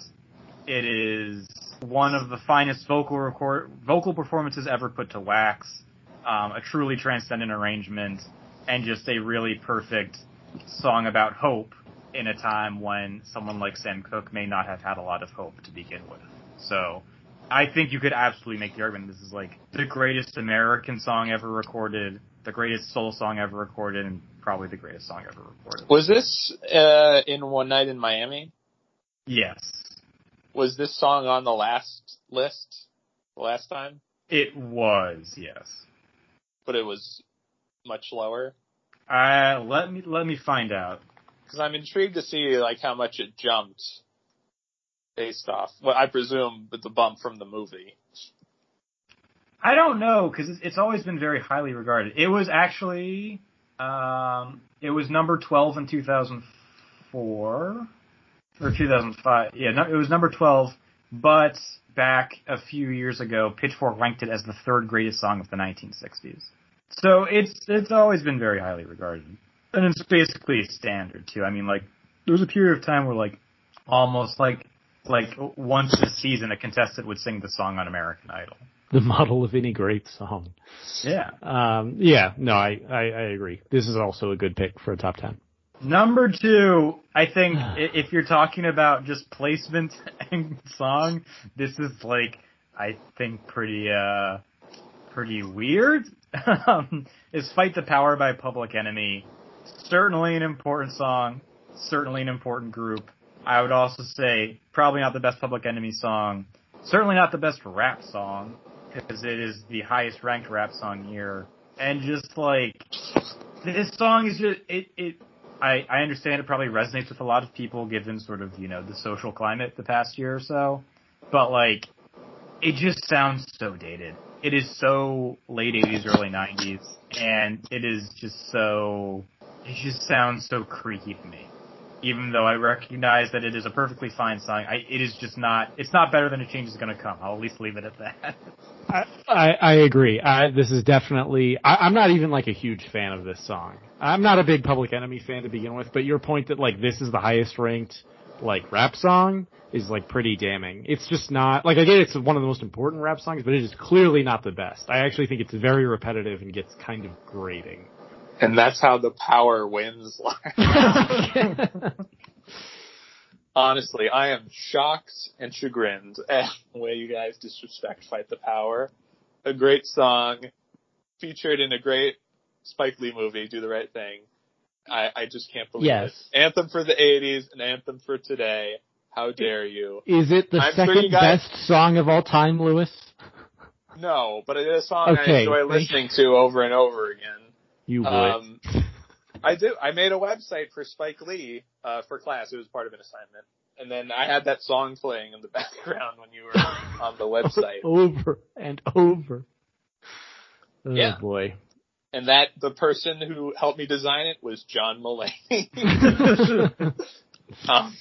it is one of the finest vocal record vocal performances ever put to wax. Um, a truly transcendent arrangement, and just a really perfect song about hope in a time when someone like Sam Cooke may not have had a lot of hope to begin with. So I think you could absolutely make the argument this is like the greatest American song ever recorded, the greatest soul song ever recorded, and probably the greatest song ever recorded. Was this uh, in One Night in Miami? Yes. Was this song on the last list last time? It was, yes. But it was much lower. Uh, let me, let me find out. Because I'm intrigued to see like how much it jumped based off. Well, I presume with the bump from the movie. I don't know, cause it's, always been very highly regarded. It was actually, um, it was number 12 in 2004, or 2005. Yeah, no, it was number 12, but back a few years ago, Pitchfork ranked it as the third greatest song of the 1960s. So it's, it's always been very highly regarded. And it's basically a standard too. I mean, like, there was a period of time where like, almost like, like once a season a contestant would sing the song on American Idol. The model of any great song. Yeah. Um, yeah, no, I, I, I agree. This is also a good pick for a top ten. Number two, I think if you're talking about just placement and song, this is like, I think pretty, uh, pretty weird. um, is Fight the Power by Public Enemy. Certainly an important song. Certainly an important group. I would also say probably not the best Public Enemy song. Certainly not the best rap song because it is the highest ranked rap song here. And just like, this song is just, it, it, I, I understand it probably resonates with a lot of people given sort of, you know, the social climate the past year or so. But like, it just sounds so dated. It is so late 80s, early 90s, and it is just so, it just sounds so creaky to me. Even though I recognize that it is a perfectly fine song, I, it is just not, it's not better than a change is gonna come. I'll at least leave it at that. I, I, I agree. I, this is definitely. I, I'm not even like a huge fan of this song. I'm not a big Public Enemy fan to begin with, but your point that like this is the highest ranked like rap song is like pretty damning. It's just not like I get it's one of the most important rap songs, but it is clearly not the best. I actually think it's very repetitive and gets kind of grating. And that's how the power wins. Honestly, I am shocked and chagrined at the way you guys disrespect Fight the Power. A great song, featured in a great Spike Lee movie, Do the Right Thing. I, I just can't believe Yes. it. Anthem for the 80s, an anthem for today. How dare you? Is it the I'm second you guys- best song of all time, Lewis? No, but it is a song I enjoy listening to over and over again. You would. Um, I do. I made a website for Spike Lee uh, for class. It was part of an assignment, and then I had that song playing in the background when you were on the website. over and over. Oh Yeah. boy. And that the person who helped me design it was John Mulaney. um,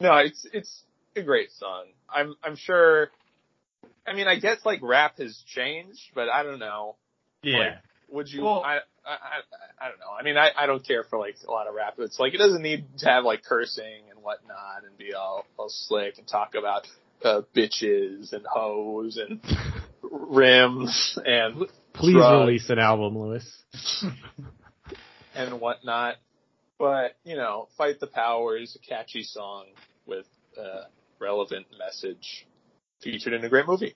no, it's it's a great song. I'm I'm sure. I mean, I guess like rap has changed, but I don't know. yeah. Would you? Well- I, I I I don't know. I mean, I I don't care for like a lot of rap. It's like it doesn't need to have like cursing and whatnot and be all all slick and talk about uh, bitches and hoes and rims and Please Drugs. release an album, Lewis. and whatnot. But you know, fight the power is a catchy song with a relevant message featured in a great movie.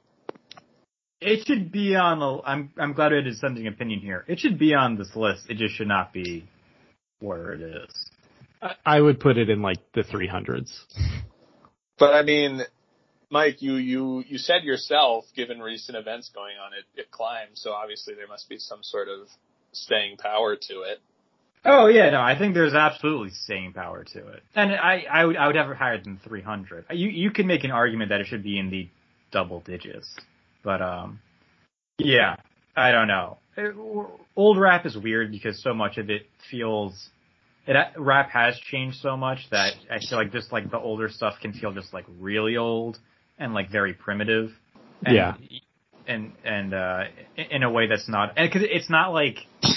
It should be on. A, I'm I'm glad it is sending opinion here. It should be on this list. It just should not be where it is. I, I would put it in like the 300s. But I mean, Mike, you you you said yourself, given recent events going on, it it climbed. So obviously there must be some sort of staying power to it. Oh yeah, no, I think there's absolutely staying power to it, and I I would I would have it higher than 300. You you could make an argument that it should be in the double digits, but um, yeah, I don't know. It- old rap is weird because so much of it feels. It, rap has changed so much that I feel like just like the older stuff can feel just like really old and like very primitive. And, Yeah. And and uh, in a way that's not because it's not like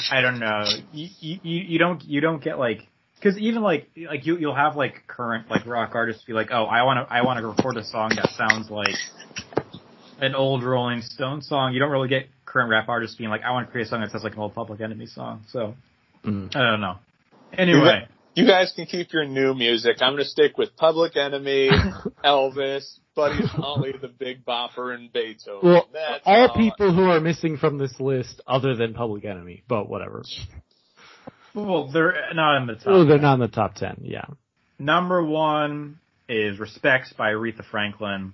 I don't know you you, you don't you don't get like because even like like you you'll have like current like rock artists be like oh I want to I want to record a song that sounds like an old Rolling Stone song. You don't really get current rap artists being like I want to create a song that sounds like an old Public Enemy song. So Mm. I don't know. Anyway, You guys can keep your new music. I'm gonna stick with Public Enemy, Elvis, Buddy Holly, the Big Bopper, and Beethoven. Well, That's all people who are missing from this list, other than Public Enemy, but whatever. well they're not in the top. Oh, they're not in the top 10, yeah. Number one is Respects by Aretha Franklin.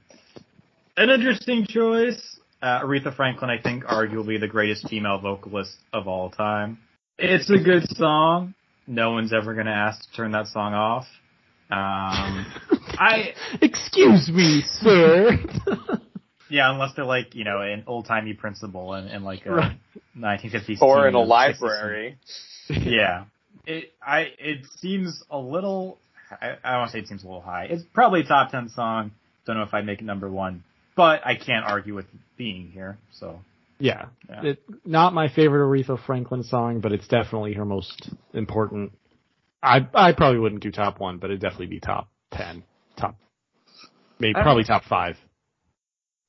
An interesting choice. Uh, Aretha Franklin, I think, arguably the greatest female vocalist of all time. It's a good song. No one's ever going to ask to turn that song off. Um, I Excuse me, sir. yeah, unless they're like you know an old timey principal in, in like a Right. 1950s or in a teen library. yeah. It I it seems a little I, I don't want to say it seems a little high. It's probably a top ten song. Don't know if I'd make it number one. But I can't argue with being here, so yeah. Yeah. It, not my favorite Aretha Franklin song, but it's definitely her most important. I I probably wouldn't do top one, but it'd definitely be top 10. Top, maybe, I don't- probably top five.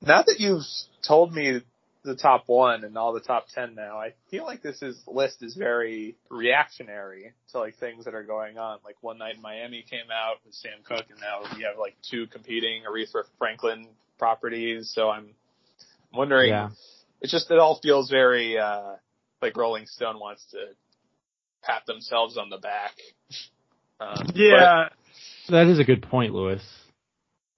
Now that you've told me the top one and all the top ten now, I feel like this is list is very reactionary to like things that are going on. Like One Night in Miami came out with Sam Cooke, and now we have like two competing Aretha Franklin properties. So I'm wondering. Yeah. It's just it all feels very uh like Rolling Stone wants to pat themselves on the back. Um, yeah. That is a good point, Lewis.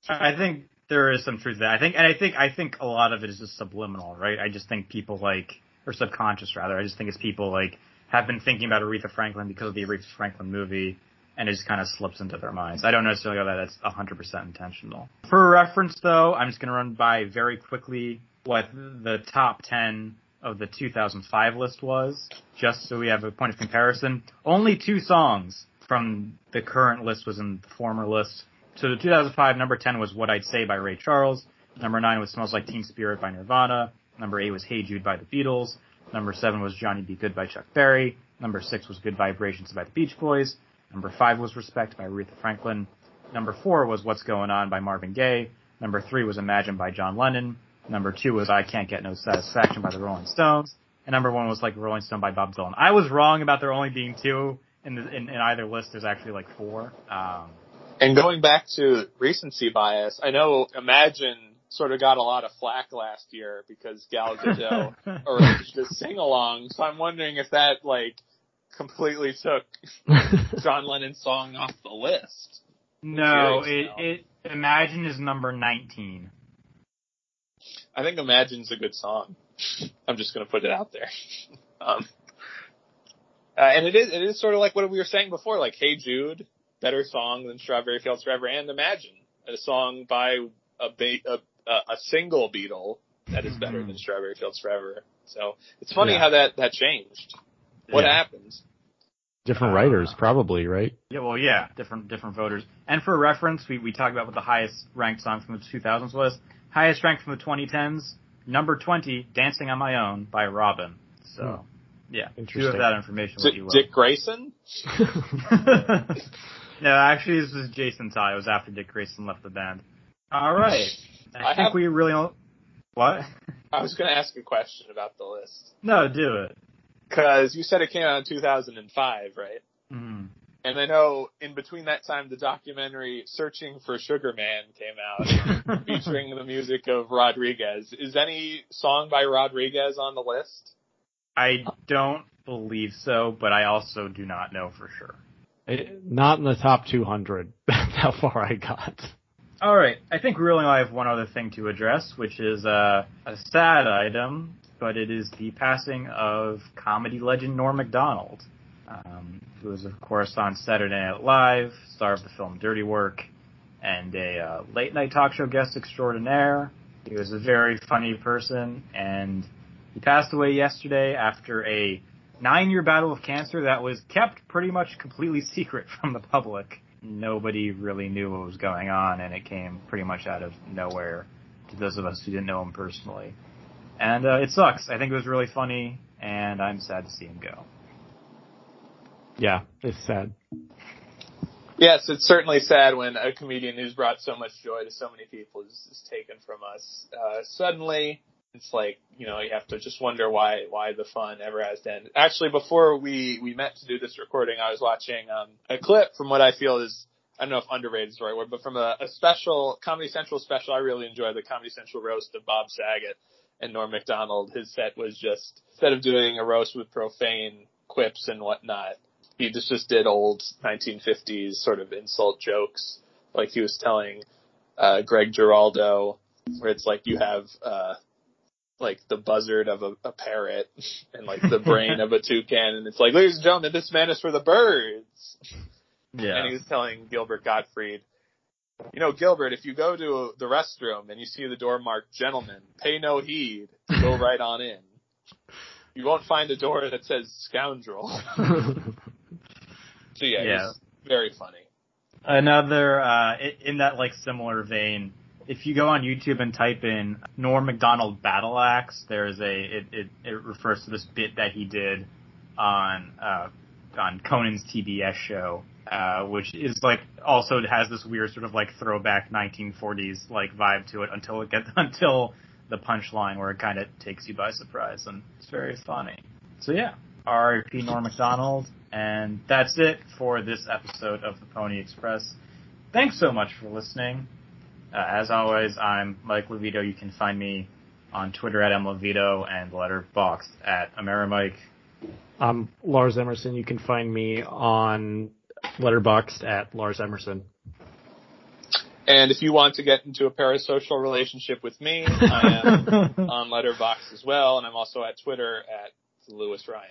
I think there is some truth to that. I think, and I think, I think a lot of it is just subliminal, right? I just think people like, or subconscious rather. I just think it's people like have been thinking about Aretha Franklin because of the Aretha Franklin movie, and it just kind of slips into their minds. I don't necessarily know that that's 100% intentional. For reference, though, I'm just going to run by very quickly what the top 10 of the 2005 list was, just so we have a point of comparison. Only two songs from the current list was in the former list. So the 2005 number 10 was What I'd Say by Ray Charles. Number 9 was Smells Like Teen Spirit by Nirvana. Number 8 was Hey Jude by the Beatles. Number 7 was Johnny B. Goode by Chuck Berry. Number 6 was Good Vibrations by the Beach Boys. Number 5 was Respect by Aretha Franklin. Number 4 was What's Going On by Marvin Gaye. Number 3 was Imagine by John Lennon. Number 2 was I Can't Get No Satisfaction by the Rolling Stones. And number 1 was like Rolling Stone by Bob Dylan. I was wrong about there only being two. In, the, in, in either list, there's actually like four. Um, And going back to recency bias, I know Imagine sort of got a lot of flack last year because Gal Gadot arranged a sing along. So I'm wondering if that like completely took John Lennon's song off the list. no, it, it, Imagine is number 19. I think Imagine's a good song. I'm just gonna put it out there. Um, uh, and it is it is sort of like what we were saying before, like Hey Jude, better song than Strawberry Fields Forever, and Imagine, a song by a ba- a, a, a single Beatle that is better than Strawberry Fields Forever. So it's funny Yeah. how that that changed. What Yeah. happened? Different writers, probably, right? Yeah, well, yeah, different different voters. And for reference, we we talked about what the highest ranked song from the 2000s was. Highest ranked from the 2010s, number 20, "Dancing on My Own" by Robyn. So, hmm. yeah, do with Interesting. that information Is what it you. Dick Grayson? no, actually, this was Jason Ty. It was after Dick Grayson left the band. All right, I, I think have- we really don't. What? I was going to ask a question about the list no, do it. Because you said it came out in 2005, right? Mm. And I know in between that time, the documentary "Searching for Sugar Man" came out, featuring the music of Rodriguez. Is any song by Rodriguez on the list? I don't believe so, but I also do not know for sure. It- not in the top 200. That's how far I got. All right. I think we really only have one other thing to address, which is uh, a sad item, but it is the passing of comedy legend Norm Macdonald, um, who was, of course, on Saturday Night Live, star of the film Dirty Work, and a uh, late night talk show guest extraordinaire. He was a very funny person, and he passed away yesterday after a nine-year battle of cancer that was kept pretty much completely secret from the public nobody really knew what was going on, and it came pretty much out of nowhere to those of us who didn't know him personally. And uh, it sucks. I think it was really funny, and I'm sad to see him go. Yeah, it's sad. Yes, it's certainly sad when a comedian who's brought so much joy to so many people is, is taken from us. Uh, suddenly, it's like you know you have to just wonder why why the fun ever has to end. Actually, before we we met to do this recording, I was watching um, a clip from what I feel is I don't know if underrated is the right word, but from a, a special Comedy Central special. I really enjoyed the Comedy Central roast of Bob Saget and Norm Macdonald. His set was just instead of doing a roast with profane quips and whatnot, he just just did old 1950s sort of insult jokes, like he was telling uh, Greg Giraldo, where it's like you have uh, like the buzzard of a, a parrot and like the brain of a toucan, and it's like, ladies and gentlemen, this man is for the birds. Yeah. And he was telling Gilbert Gottfried, you know, Gilbert, if you go to the restroom and you see the door marked gentlemen, pay no heed. Go right on in. You won't find a door that says scoundrel. So yeah, Yeah. it's very funny. Another uh, in that like similar vein. If you go on YouTube and type in Norm Macdonald battle axe, there's a it, it, it refers to this bit that he did on uh, on Conan's TBS show, uh, which is like also has this weird sort of like throwback 1940s like vibe to it until it gets until the punchline where it kind of takes you by surprise and it's very funny. So yeah, R.I.P. Norm Macdonald, and that's it for this episode of the Pony Express. Thanks so much for listening. Uh, as always, I'm Mike Levito. You can find me on Twitter at mlevito and Letterboxd at Amerimike. I'm Lars Emerson. You can find me on Letterboxd at Lars Emerson. And if you want to get into a parasocial relationship with me, I am on Letterboxd as well, and I'm also at Twitter at Lewis Ryan.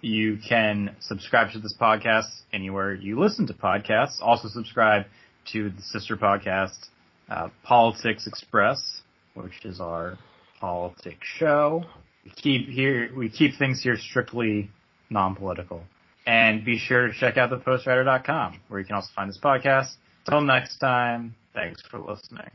You can subscribe to this podcast anywhere you listen to podcasts. Also subscribe to the sister podcast, uh, Politics Express, which is our politics show. We keep here, we keep things here strictly non-political. And be sure to check out thepostwriter.com where you can also find this podcast. Until next time, thanks for listening.